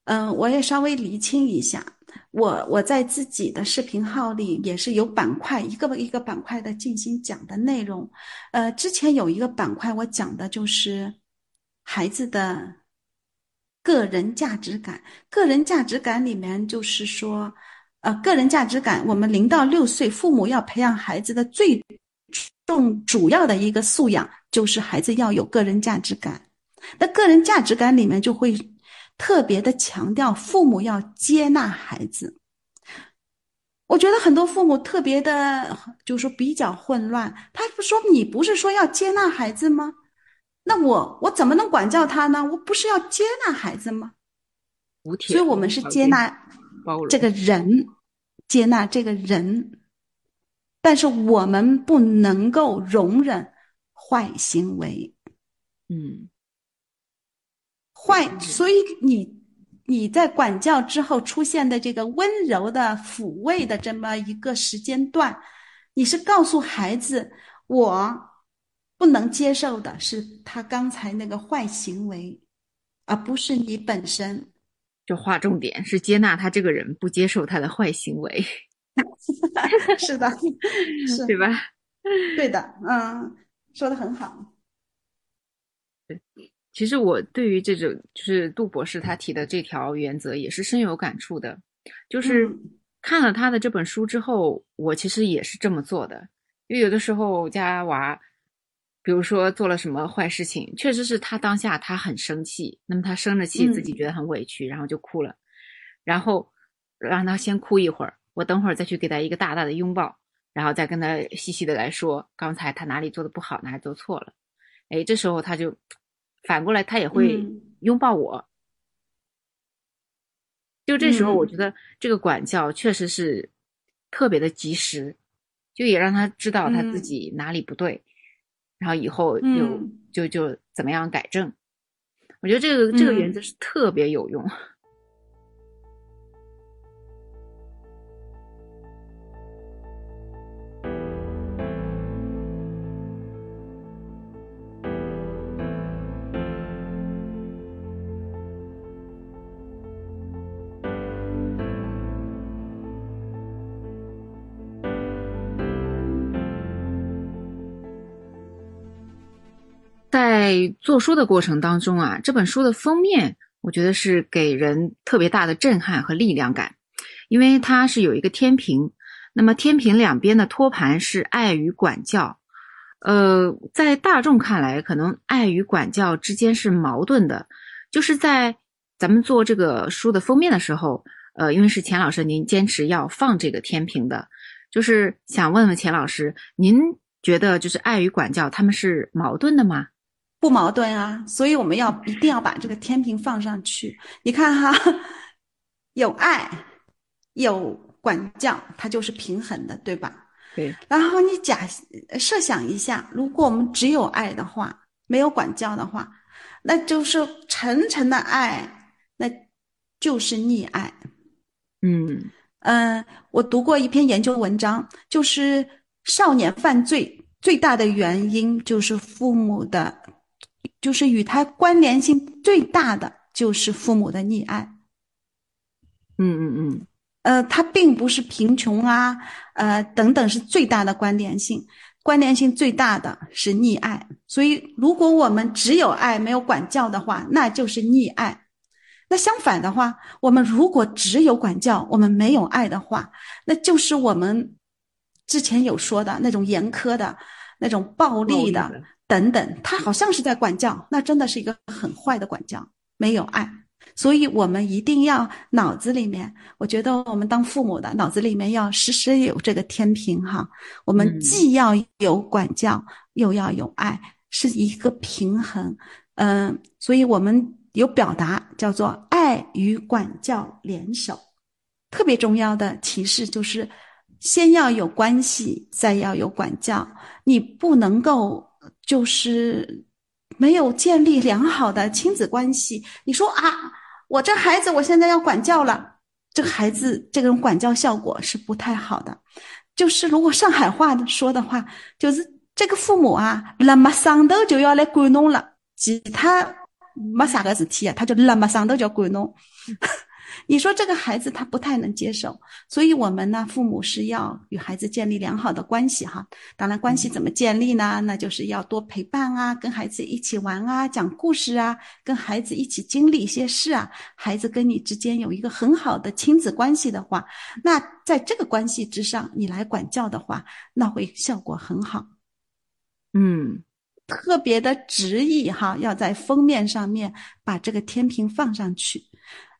嗯，我也稍微厘清一下。我我在自己的视频号里也是有板块，一个一个板块的进行讲的内容。呃，之前有一个板块我讲的就是孩子的个人价值感。个人价值感里面就是说，呃，个人价值感，我们零到六岁，父母要培养孩子的最重主要的一个素养就是孩子要有个人价值感。那个人价值感里面就会。特别的强调，父母要接纳孩子。我觉得很多父母特别的，就是说比较混乱。他不说你不是说要接纳孩子吗？那我我怎么能管教他呢？我不是要接纳孩子吗？所以我们是接纳这个人，接纳这个人，但是我们不能够容忍坏行为。嗯。坏，所以你你在管教之后出现的这个温柔的抚慰的这么一个时间段，你是告诉孩子，我不能接受的是他刚才那个坏行为，而不是你本身。就划重点是接纳他这个人，不接受他的坏行为。是的，是，对吧？对的，嗯，说的很好。对。其实我对于这种就是杜博士他提的这条原则也是深有感触的，就是看了他的这本书之后，我其实也是这么做的。因为有的时候家娃，比如说做了什么坏事情，确实是他当下他很生气，那么他生着气，自己觉得很委屈，然后就哭了，然后让他先哭一会儿，我等会儿再去给他一个大大的拥抱，然后再跟他细细的来说刚才他哪里做的不好，哪里做错了，哎，这时候他就。反过来，他也会拥抱我。就这时候，我觉得这个管教确实是特别的及时，就也让他知道他自己哪里不对，然后以后就就就怎么样改正。我觉得这个这个原则是特别有用。在做书的过程当中啊，这本书的封面，我觉得是给人特别大的震撼和力量感，因为它是有一个天平，那么天平两边的托盘是爱与管教，呃，在大众看来，可能爱与管教之间是矛盾的，就是在咱们做这个书的封面的时候，呃，因为是钱老师您坚持要放这个天平的，就是想问问钱老师，您觉得就是爱与管教他们是矛盾的吗？不矛盾啊，所以我们要一定要把这个天平放上去。你看哈，有爱，有管教，它就是平衡的，对吧？对，然后你假设想一下，如果我们只有爱的话，没有管教的话，那就是沉沉的爱，那就是溺爱。嗯嗯，我读过一篇研究文章，就是少年犯罪最大的原因就是父母的，就是与他关联性最大的就是父母的溺爱。嗯嗯嗯，呃，他并不是贫穷啊，呃等等是最大的关联性，关联性最大的是溺爱。所以，如果我们只有爱没有管教的话，那就是溺爱。那相反的话，我们如果只有管教，我们没有爱的话，那就是我们之前有说的那种严苛的、那种暴力的等等，他好像是在管教，那真的是一个很坏的管教，没有爱。所以我们一定要脑子里面，我觉得我们当父母的脑子里面要时时有这个天平哈，我们既要有管教，又要有爱，是一个平衡。嗯，所以我们。有表达叫做爱与管教联手，特别重要的提示就是，先要有关系，再要有管教。你不能够就是没有建立良好的亲子关系。你说啊，我这孩子我现在要管教了，这孩子这种管教效果是不太好的。就是如果上海话说的话，就是这个父母啊，那么上头就要来管弄了，其他。没啥个事体啊，他就那么上头就管侬。你说这个孩子他不太能接受，所以我们呢，父母是要与孩子建立良好的关系哈。当然，关系怎么建立呢？那就是要多陪伴啊，跟孩子一起玩啊，讲故事啊，跟孩子一起经历一些事啊。孩子跟你之间有一个很好的亲子关系的话，那在这个关系之上，你来管教的话，那会效果很好。嗯。特别的执意哈，要在封面上面把这个天平放上去，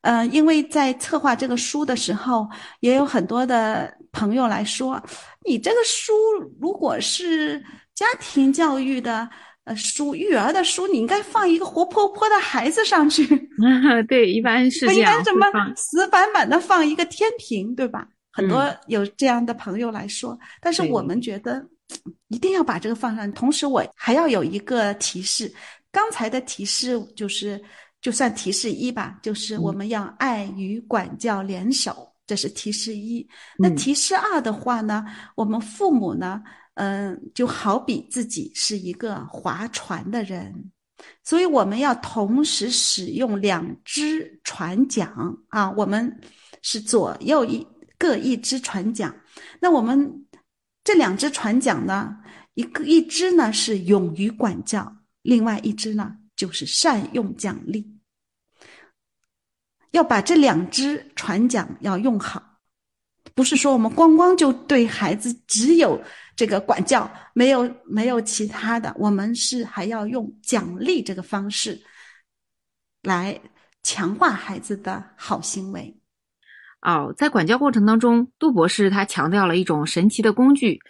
呃，因为在策划这个书的时候，也有很多的朋友来说，你这个书如果是家庭教育的呃书、育儿的书，你应该放一个活泼泼的孩子上去。对，一般是这样。应该怎么死板板的放一个天平，对吧？很多有这样的朋友来说，但是我们觉得。一定要把这个放上。同时，我还要有一个提示。刚才的提示就是，就算提示一吧，就是我们要爱与管教联手，这是提示一。那提示二的话呢，我们父母呢，嗯，就好比自己是一个划船的人，所以我们要同时使用两只船桨啊，我们是左右一各一只船桨。那我们。这两只船桨呢，一个一只呢是勇于管教，另外一只呢就是善用奖励。要把这两只船桨要用好，不是说我们光光就对孩子只有这个管教，没有没有其他的，我们是还要用奖励这个方式来强化孩子的好行为。哦，在管教过程当中，杜博士他强调了一种神奇的工具，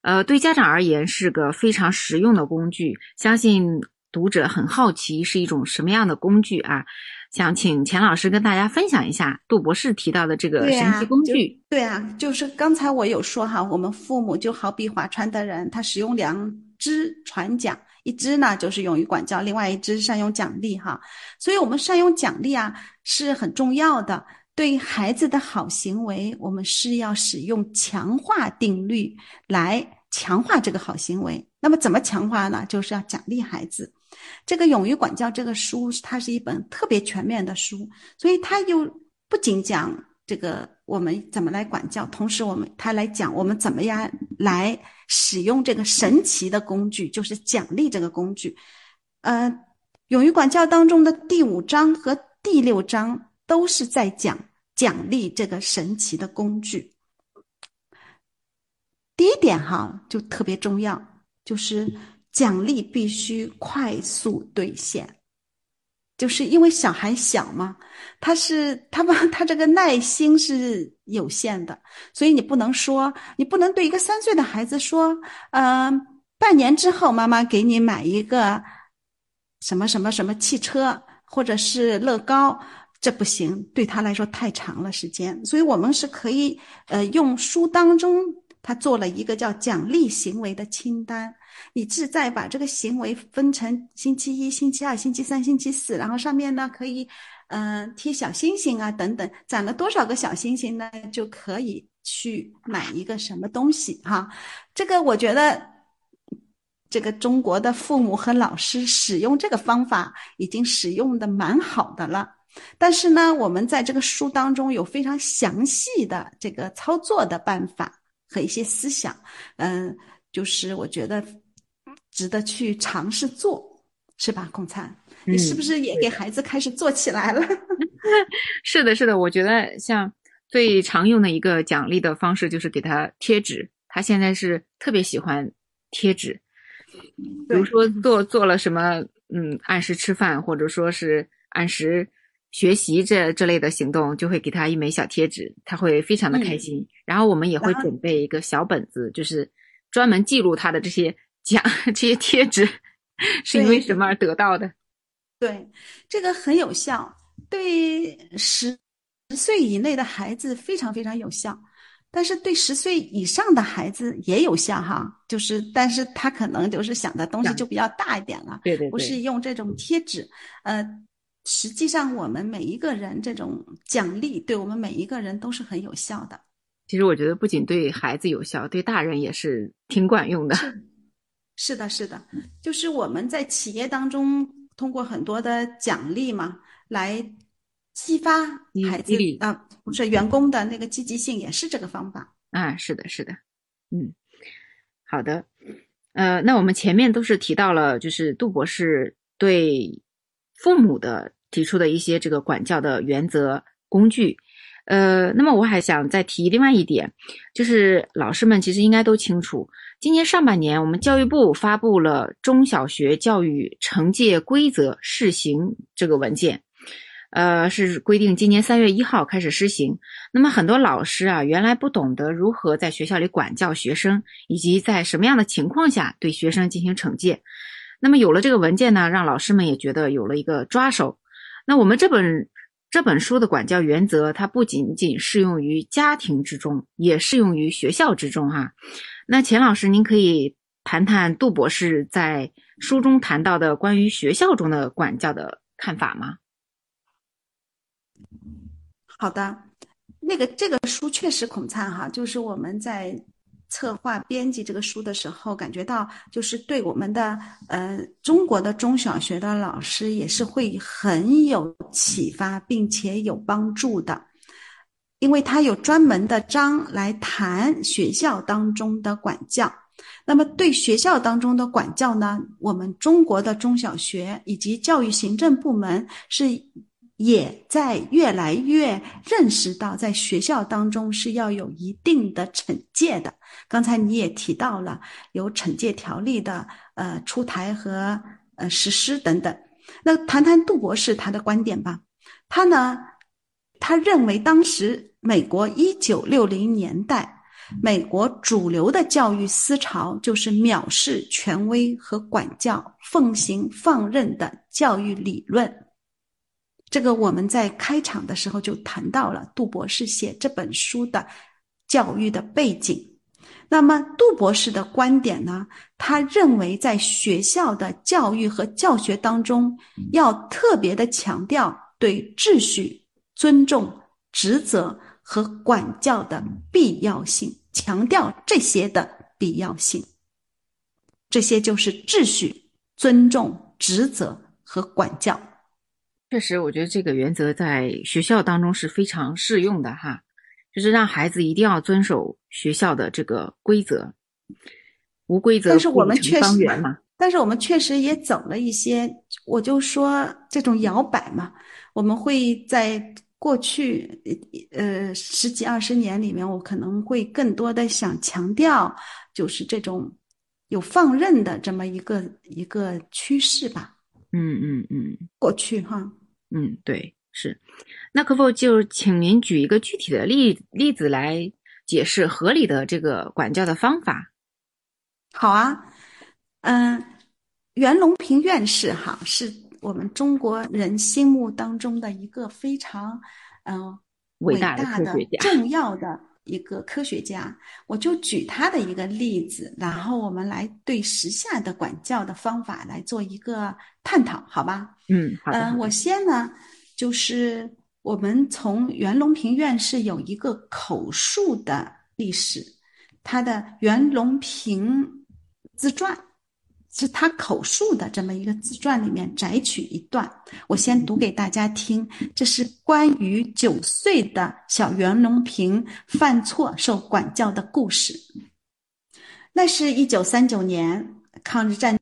呃，对家长而言是个非常实用的工具。相信读者很好奇是一种什么样的工具啊？想请钱老师跟大家分享一下杜博士提到的这个神奇工具。对啊，就是刚才我有说哈，我们父母就好比划船的人，他使用两只船桨，一只呢就是用于管教，另外一只善用奖励哈。所以我们善用奖励啊是很重要的。对孩子的好行为，我们是要使用强化定律来强化这个好行为。那么怎么强化呢？就是要奖励孩子。这个《勇于管教》这个书，它是一本特别全面的书，所以它又不仅讲这个我们怎么来管教，同时我们它来讲我们怎么样来使用这个神奇的工具，就是奖励这个工具。呃，《勇于管教》当中的第五章和第六章。都是在讲奖励这个神奇的工具。第一点哈，就特别重要，就是奖励必须快速兑现，就是因为小孩小嘛，他是他们 他这个耐心是有限的，所以你不能说，你不能对一个三岁的孩子说，嗯，半年之后妈妈给你买一个什么什么什么汽车，或者是乐高。这不行，对他来说太长了时间，所以我们是可以，呃，用书当中他做了一个叫奖励行为的清单。你是在把这个行为分成星期一、星期二、星期三、星期四，然后上面呢可以，嗯，贴小星星啊等等，攒了多少个小星星呢，就可以去买一个什么东西哈。这个我觉得，这个中国的父母和老师使用这个方法已经使用的蛮好的了。但是呢，我们在这个书当中有非常详细的这个操作的办法和一些思想，嗯，就是我觉得。值得去尝试做，是吧？孔灿，你是不是也给孩子开始做起来了？是的，是的。我觉得像最常用的一个奖励的方式就是给他贴纸，他现在是特别喜欢贴纸。比如说做做了什么，嗯，按时吃饭或者说是按时学习这这类的行动，就会给他一枚小贴纸，他会非常的开心。然后我们也会准备一个小本子，就是专门记录他的这些。讲 这些贴纸是因为什么而得到的？对，这个很有效，对十十岁以内的孩子非常非常有效，但是对十岁以上的孩子也有效哈。就是，但是他可能就是想的东西就比较大一点了。对对，不是用这种贴纸。呃，实际上我们每一个人这种奖励，对我们每一个人都是很有效的。其实我觉得不仅对孩子有效，对大人也是挺管用的。是的，是的，就是我们在企业当中通过很多的奖励嘛，来激发孩子啊，不是员工的那个积极性，也是这个方法啊。是的，是的，嗯，好的，呃，那我们前面都是提到了，就是杜博士对父母的提出的一些这个管教的原则工具，呃，那么我还想再提另外一点，就是老师们其实应该都清楚。今年上半年，我们教育部发布了中小学教育惩戒规则试行这个文件，呃，是规定今年三月一号开始施行。那么很多老师啊，原来不懂得如何在学校里管教学生，以及在什么样的情况下对学生进行惩戒。那么有了这个文件呢，让老师们也觉得有了一个抓手。那我们这本这本书的管教原则，它不仅仅适用于家庭之中，也适用于学校之中，哈。那钱老师，您可以谈谈杜博士在书中谈到的关于学校中的管教的看法吗？好的，那个这个书确实孔灿哈，就是我们在策划编辑这个书的时候，感觉到就是对我们的呃中国的中小学的老师也是会很有启发，并且有帮助的。因为它有专门的章来谈学校当中的管教，那么对学校当中的管教呢，我们中国的中小学以及教育行政部门是也在越来越认识到，在学校当中是要有一定的惩戒的。刚才你也提到了有惩戒条例的呃出台和呃实施等等，那谈谈杜博士他的观点吧，他呢？他认为，当时美国一九六零年代，美国主流的教育思潮就是藐视权威和管教，奉行放任的教育理论。这个我们在开场的时候就谈到了杜博士写这本书的教育的背景。那么，杜博士的观点呢？他认为，在学校的教育和教学当中，要特别的强调对秩序。尊重、职责和管教的必要性，强调这些的必要性。这些就是秩序、尊重、职责和管教。确实，我觉得这个原则在学校当中是非常适用的哈，就是让孩子一定要遵守学校的这个规则，无规则不成方圆嘛。但是我们确实也走了一些，我就说这种摇摆嘛，我们会在。过去呃十几二十年里面，我可能会更多的想强调，就是这种有放任的这么一个一个趋势吧。嗯嗯嗯，过去哈，嗯对是。那可否就请您举一个具体的例例子来解释合理的这个管教的方法？好啊，嗯，袁隆平院士哈是。我们中国人心目当中的一个非常，嗯，伟大的、重要的一个科学家，我就举他的一个例子，然后我们来对时下的管教的方法来做一个探讨，好吧？嗯，好的。嗯，我先呢，就是我们从袁隆平院士有一个口述的历史，他的《袁隆平自传》。是他口述的这么一个自传里面摘取一段，我先读给大家听。这是关于九岁的小袁隆平犯错受管教的故事。那是一九三九年抗日战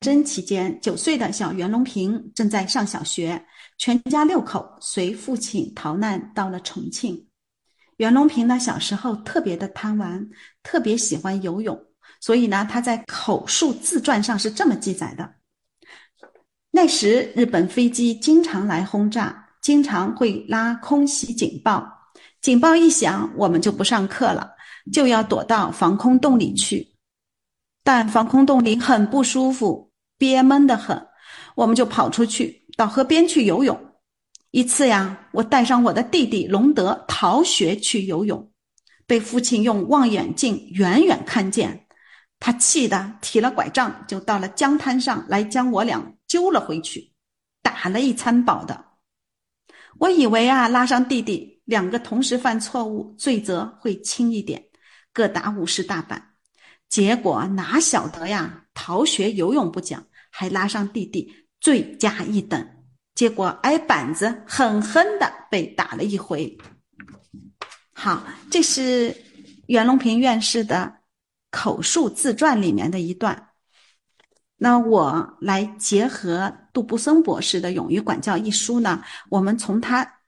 争期间，九岁的小袁隆平正在上小学，全家六口随父亲逃难到了重庆。袁隆平呢，小时候特别的贪玩，特别喜欢游泳。所以呢，他在口述自传上是这么记载的：那时日本飞机经常来轰炸，经常会拉空袭警报。警报一响，我们就不上课了，就要躲到防空洞里去。但防空洞里很不舒服，憋闷得很，我们就跑出去到河边去游泳。一次呀，我带上我的弟弟隆德逃学去游泳，被父亲用望远镜远远看见。他气得提了拐杖，就到了江滩上来将我俩揪了回去，打了一餐饱的。我以为啊，拉上弟弟两个同时犯错误，罪责会轻一点，各打五十大板。结果哪晓得呀，逃学游泳不讲，还拉上弟弟，罪加一等。结果挨板子，狠狠的被打了一回。好，这是袁隆平院士的。口述自传里面的一段，那我来结合杜布森博士的《勇于管教》一书呢，我们从他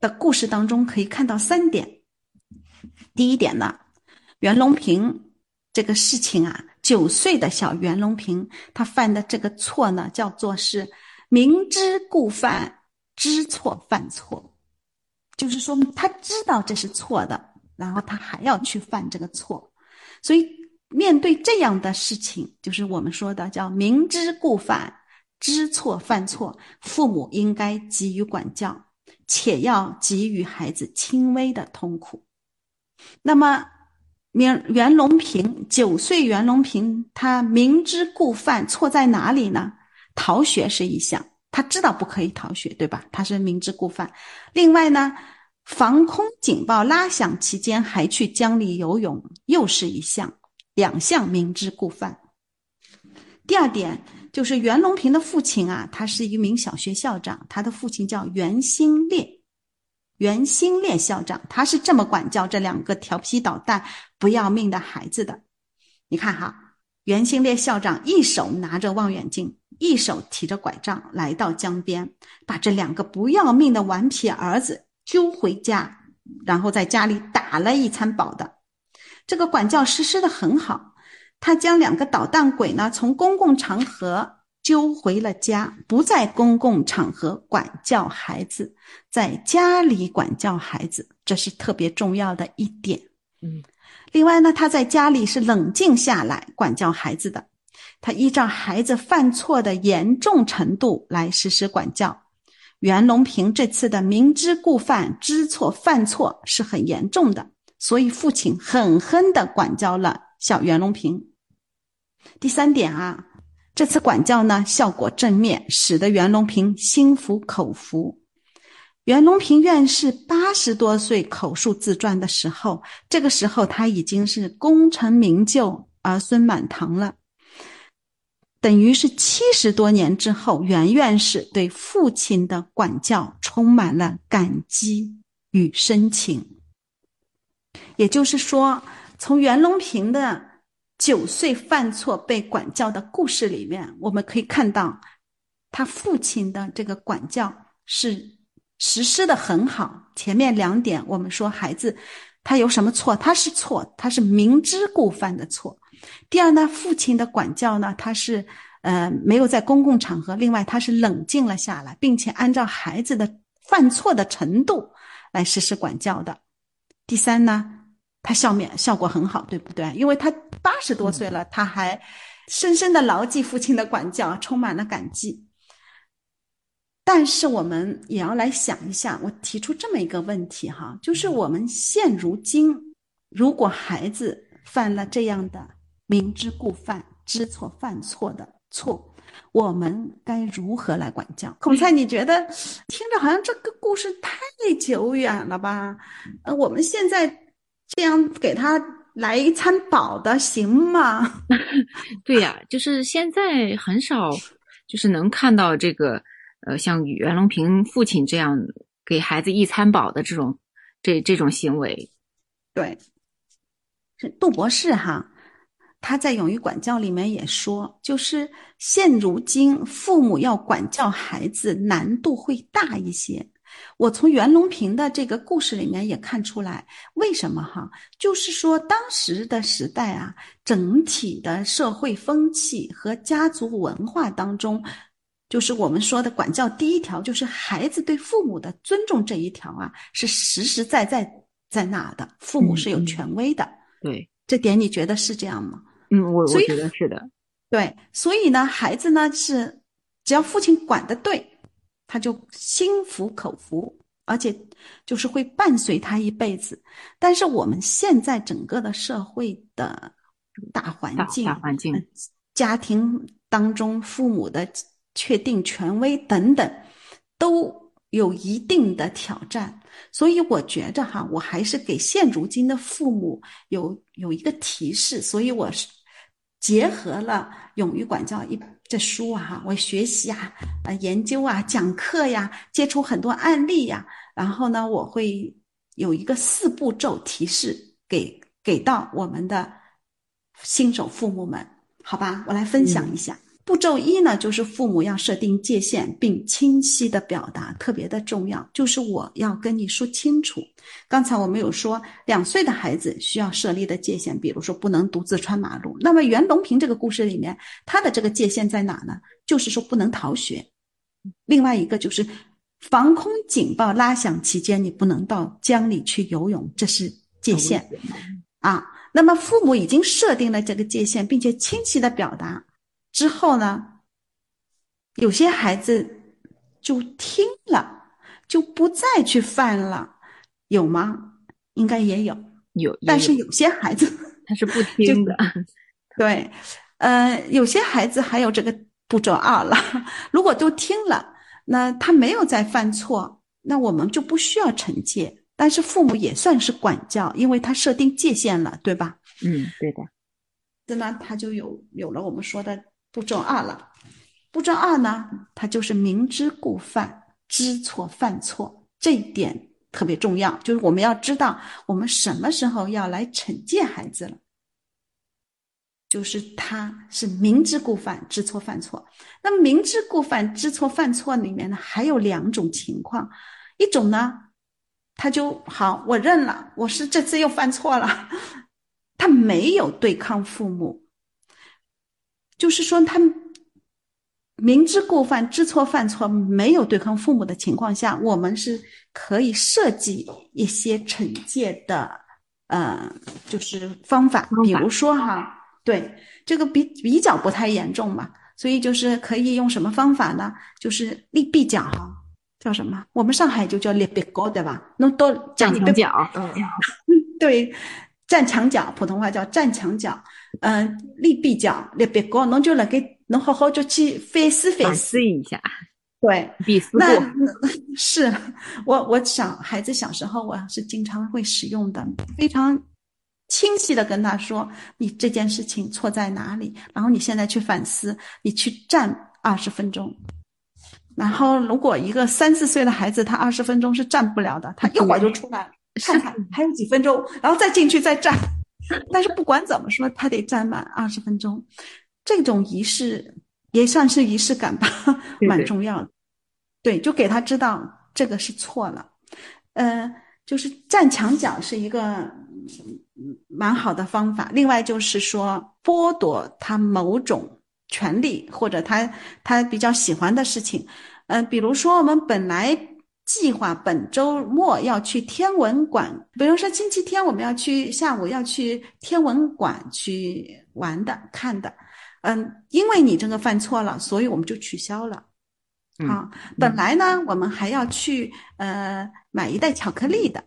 的故事当中可以看到三点。第一点呢，袁隆平这个事情啊，九岁的小袁隆平他犯的这个错呢，叫做是明知故犯，知错犯错，就是说他知道这是错的，然后他还要去犯这个错。所以，面对这样的事情，就是我们说的叫明知故犯、知错犯错，父母应该给予管教，且要给予孩子轻微的痛苦。那么，袁袁隆平九岁，袁隆平他明知故犯，错在哪里呢？逃学是一项，他知道不可以逃学，对吧？他是明知故犯。另外呢？防空警报拉响期间还去江里游泳，又是一项，两项明知故犯。第二点就是袁隆平的父亲啊，他是一名小学校长，他的父亲叫袁兴烈，袁兴烈校长，他是这么管教这两个调皮捣蛋、不要命的孩子的。你看哈，袁兴烈校长一手拿着望远镜，一手提着拐杖，来到江边，把这两个不要命的顽皮儿子。揪回家，然后在家里打了一餐饱的，这个管教实施的很好。他将两个捣蛋鬼呢从公共场合揪回了家，不在公共场合管教孩子，在家里管教孩子，这是特别重要的一点。嗯，另外呢，他在家里是冷静下来管教孩子的，他依照孩子犯错的严重程度来实施管教。袁隆平这次的明知故犯、知错犯错是很严重的，所以父亲狠狠地管教了小袁隆平。第三点啊，这次管教呢效果正面，使得袁隆平心服口服。袁隆平院士八十多岁口述自传的时候，这个时候他已经是功成名就、儿孙满堂了。等于是七十多年之后，袁院士对父亲的管教充满了感激与深情。也就是说，从袁隆平的九岁犯错被管教的故事里面，我们可以看到，他父亲的这个管教是实施的很好。前面两点，我们说孩子他有什么错，他是错，他是明知故犯的错。第二呢，父亲的管教呢，他是呃没有在公共场合，另外他是冷静了下来，并且按照孩子的犯错的程度来实施管教的。第三呢，他效面效果很好，对不对？因为他八十多岁了，他还深深的牢记父亲的管教，充满了感激。但是我们也要来想一下，我提出这么一个问题哈，就是我们现如今，如果孩子犯了这样的明知故犯、知错犯错的错，我们该如何来管教？孔菜，你觉得听着好像这个故事太久远了吧？呃，我们现在这样给他来一餐饱的行吗？对呀，就是现在很少，就是能看到这个。呃，像袁隆平父亲这样给孩子一餐饱的这种，这这种行为，对，是杜博士哈，他在《勇于管教》里面也说，就是现如今父母要管教孩子难度会大一些。我从袁隆平的这个故事里面也看出来，为什么哈？就是说当时的时代啊，整体的社会风气和家族文化当中。就是我们说的管教第一条，就是孩子对父母的尊重这一条啊，是实实在在在那的。父母是有权威的，对这点你觉得是这样吗？嗯，我我觉得是的。对，所以呢，孩子呢是只要父亲管的对，他就心服口服，而且就是会伴随他一辈子。但是我们现在整个的社会的大环境、大环境、家庭当中父母的。确定权威等等，都有一定的挑战，所以我觉着哈，我还是给现如今的父母有有一个提示，所以我是结合了《勇于管教》一这书啊，哈，我学习啊，呃研究啊，讲课呀，接触很多案例呀，然后呢，我会有一个四步骤提示给给到我们的新手父母们，好吧，我来分享一下。步骤一呢，就是父母要设定界限并清晰的表达，特别的重要。就是我要跟你说清楚。刚才我们有说，两岁的孩子需要设立的界限，比如说不能独自穿马路。那么袁隆平这个故事里面，他的这个界限在哪呢？就是说不能逃学。另外一个就是防空警报拉响期间，你不能到江里去游泳，这是界限啊。那么父母已经设定了这个界限，并且清晰的表达。之后呢，有些孩子就听了，就不再去犯了，有吗？应该也有，有。但是有些孩子他是不 听的，对，呃，有些孩子还有这个步骤二了。如果都听了，那他没有再犯错，那我们就不需要惩戒。但是父母也算是管教，因为他设定界限了，对吧？嗯，对的。这呢，他就有有了我们说的。步骤二了，步骤二呢，它就是明知故犯、知错犯错，这一点特别重要。就是我们要知道，我们什么时候要来惩戒孩子了，就是他是明知故犯、知错犯错。那么明知故犯、知错犯错里面呢，还有两种情况，一种呢，他就好，我认了，我是这次又犯错了，他没有对抗父母。就是说，他们明知故犯、知错犯错，没有对抗父母的情况下，我们是可以设计一些惩戒的，呃，就是方法。比如说哈，对这个比比较不太严重嘛，所以就是可以用什么方法呢？就是立壁角哈，叫什么？我们上海就叫立壁高，对吧？弄多站墙角，嗯，对。站墙角，普通话叫站墙角，嗯，立壁角，立别高，侬就辣盖，侬好好就去反思反思一下，对，必思过。是我，我想孩子小时候，我是经常会使用的，非常清晰的跟他说，你这件事情错在哪里，然后你现在去反思，你去站二十分钟，然后如果一个三四岁的孩子，他二十分钟是站不了的，他一会儿就出来了。看看还有几分钟，然后再进去再站。但是不管怎么说，他得站满二十分钟。这种仪式也算是仪式感吧，蛮重要的。对，就给他知道这个是错了。呃，就是站墙角是一个蛮好的方法。另外就是说，剥夺他某种权利或者他他比较喜欢的事情。嗯，比如说我们本来。计划本周末要去天文馆，比如说星期天我们要去下午要去天文馆去玩的看的，嗯，因为你这个犯错了，所以我们就取消了。啊，本来呢，我们还要去呃买一袋巧克力的，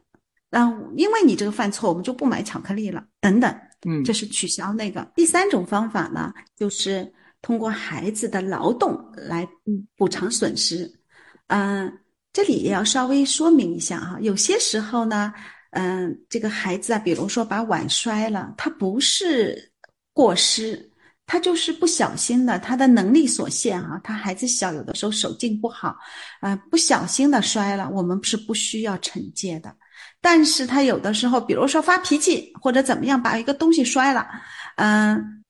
嗯，因为你这个犯错，我们就不买巧克力了，等等，嗯，这是取消那个。第三种方法呢，就是通过孩子的劳动来补偿损失。嗯，这里也要稍微说明一下哈，有些时候呢，嗯，这个孩子啊，比如说把碗摔了，他不是过失。他就是不小心的，他的能力所限啊，他孩子小，有的时候手劲不好，啊，不小心的摔了，我们是不需要惩戒的。但是他有的时候，比如说发脾气或者怎么样，把一个东西摔了，嗯，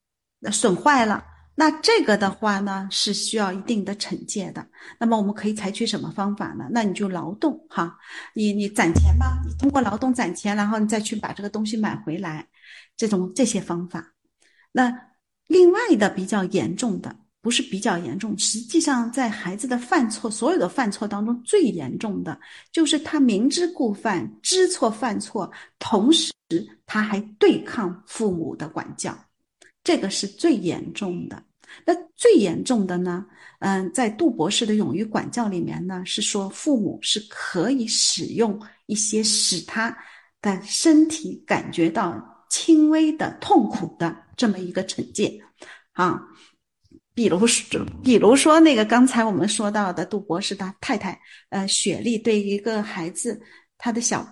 损坏了，那这个的话呢，是需要一定的惩戒的。那么我们可以采取什么方法呢？那你就劳动哈，你你攒钱吧，你通过劳动攒钱，然后你再去把这个东西买回来，这种这些方法，那。另外的比较严重的，不是比较严重，实际上在孩子的犯错，所有的犯错当中最严重的，就是他明知故犯、知错犯错，同时他还对抗父母的管教，这个是最严重的。那最严重的呢？嗯，在杜博士的《勇于管教》里面呢，是说父母是可以使用一些使他的身体感觉到轻微的痛苦的。这么一个惩戒，啊，比如说，比如说那个刚才我们说到的杜博士的太太，呃，雪莉对一个孩子，他的小，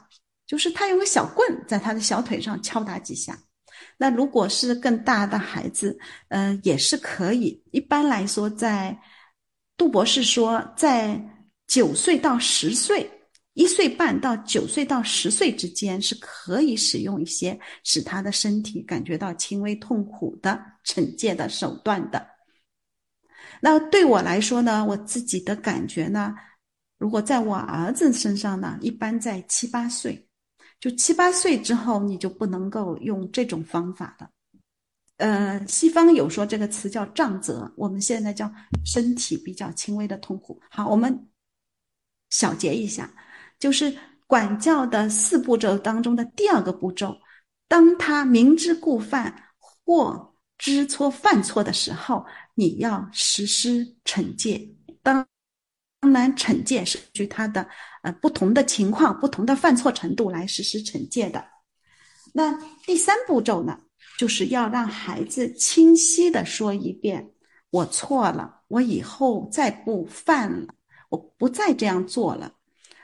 就是他用个小棍在他的小腿上敲打几下。那如果是更大的孩子，嗯，也是可以。一般来说，在杜博士说，在九岁到十岁。一岁半到九岁到十岁之间是可以使用一些使他的身体感觉到轻微痛苦的惩戒的手段的。那对我来说呢，我自己的感觉呢，如果在我儿子身上呢，一般在七八岁，就七八岁之后你就不能够用这种方法了。呃，西方有说这个词叫杖责，我们现在叫身体比较轻微的痛苦。好，我们小结一下。就是管教的四步骤当中的第二个步骤，当他明知故犯或知错犯错的时候，你要实施惩戒。当当然，惩戒是据他的呃不同的情况、不同的犯错程度来实施惩戒的。那第三步骤呢，就是要让孩子清晰的说一遍：“我错了，我以后再不犯了，我不再这样做了。”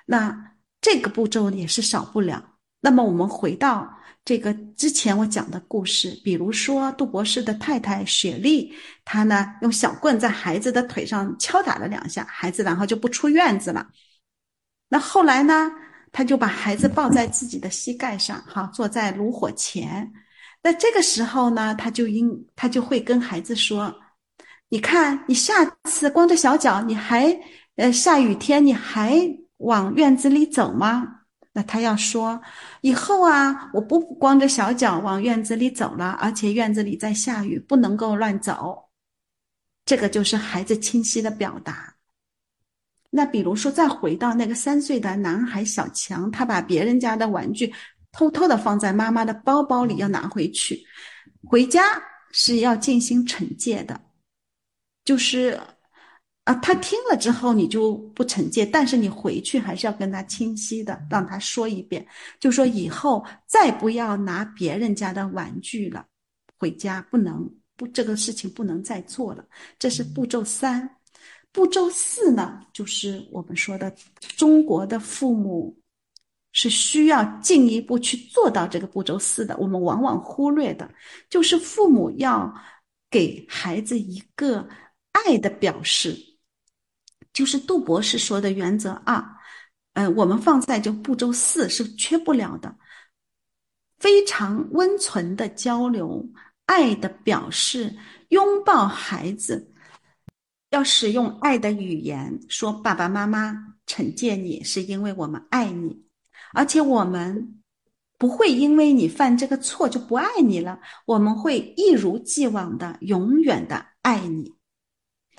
那这个步骤也是少不了。那么我们回到这个之前我讲的故事，比如说杜博士的太太雪莉，她呢用小棍在孩子的腿上敲打了两下，孩子然后就不出院子了。那后来呢，他就把孩子抱在自己的膝盖上，哈，坐在炉火前。那这个时候呢，他就应他就会跟孩子说：“你看，你下次光着小脚，你还呃下雨天你还。”往院子里走吗？那他要说，以后啊，我不光着小脚往院子里走了，而且院子里在下雨，不能够乱走。这个就是孩子清晰的表达。那比如说，再回到那个三岁的男孩小强，他把别人家的玩具偷偷的放在妈妈的包包里，要拿回去，回家是要进行惩戒的，就是。啊，他听了之后你就不惩戒，但是你回去还是要跟他清晰的让他说一遍，就说以后再不要拿别人家的玩具了，回家不能不这个事情不能再做了。这是步骤三，步骤四呢，就是我们说的中国的父母是需要进一步去做到这个步骤四的，我们往往忽略的，就是父母要给孩子一个爱的表示。就是杜博士说的原则二，嗯，我们放在这步骤四是缺不了的。非常温存的交流，爱的表示，拥抱孩子，要使用爱的语言说：“爸爸妈妈惩戒你，是因为我们爱你，而且我们不会因为你犯这个错就不爱你了，我们会一如既往的永远的爱你。”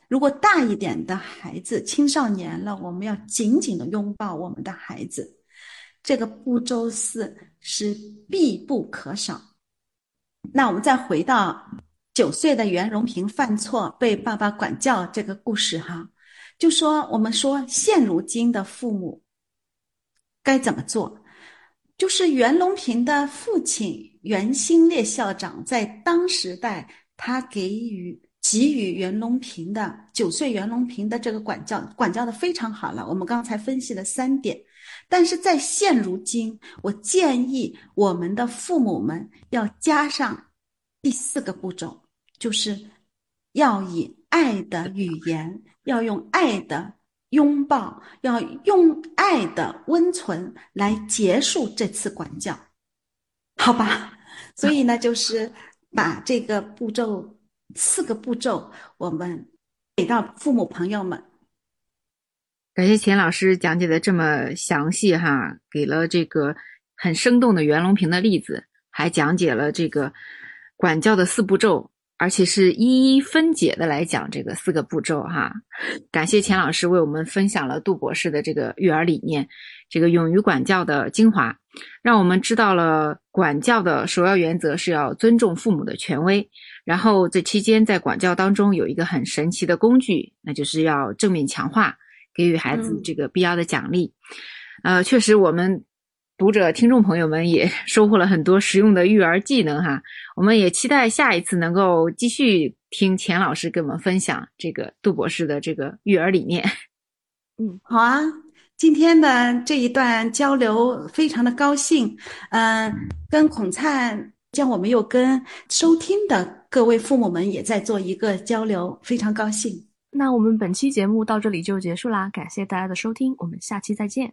如果大一点的孩子、青少年了，我们要紧紧的拥抱我们的孩子。这个步骤四是必不可少。那我们再回到九岁的袁隆平犯错被爸爸管教这个故事哈。就说我们说现如今的父母该怎么做？就是袁隆平的父亲袁兴烈校长在当时代，他给予给予袁隆平的九岁袁隆平的这个管教，管教的非常好了。我们刚才分析了三点，但是在现如今，我建议我们的父母们要加上第四个步骤，就是要以爱的语言，要用爱的。拥抱，要用爱的温存来结束这次管教，好吧？所以呢，就是把这个步骤四个步骤，我们给到父母朋友们。感谢钱老师讲解的这么详细哈，给了这个很生动的袁隆平的例子，还讲解了这个管教的四步骤。而且是一一分解的来讲这个四个步骤哈，感谢钱老师为我们分享了杜博士的这个育儿理念，这个勇于管教的精华，让我们知道了管教的首要原则是要尊重父母的权威。然后这期间在管教当中有一个很神奇的工具，那就是要正面强化，给予孩子这个必要的奖励。呃，确实我们。读者、听众朋友们也 收获了很多实用的育儿技能哈，我们也期待下一次能够继续听钱老师跟我们分享这个杜博士的这个育儿理念。嗯，好啊，今天的这一段交流非常的高兴，嗯，跟孔灿，将我们又跟收听的各位父母们也在做一个交流，非常高兴。那我们本期节目到这里就结束啦，感谢大家的收听，我们下期再见。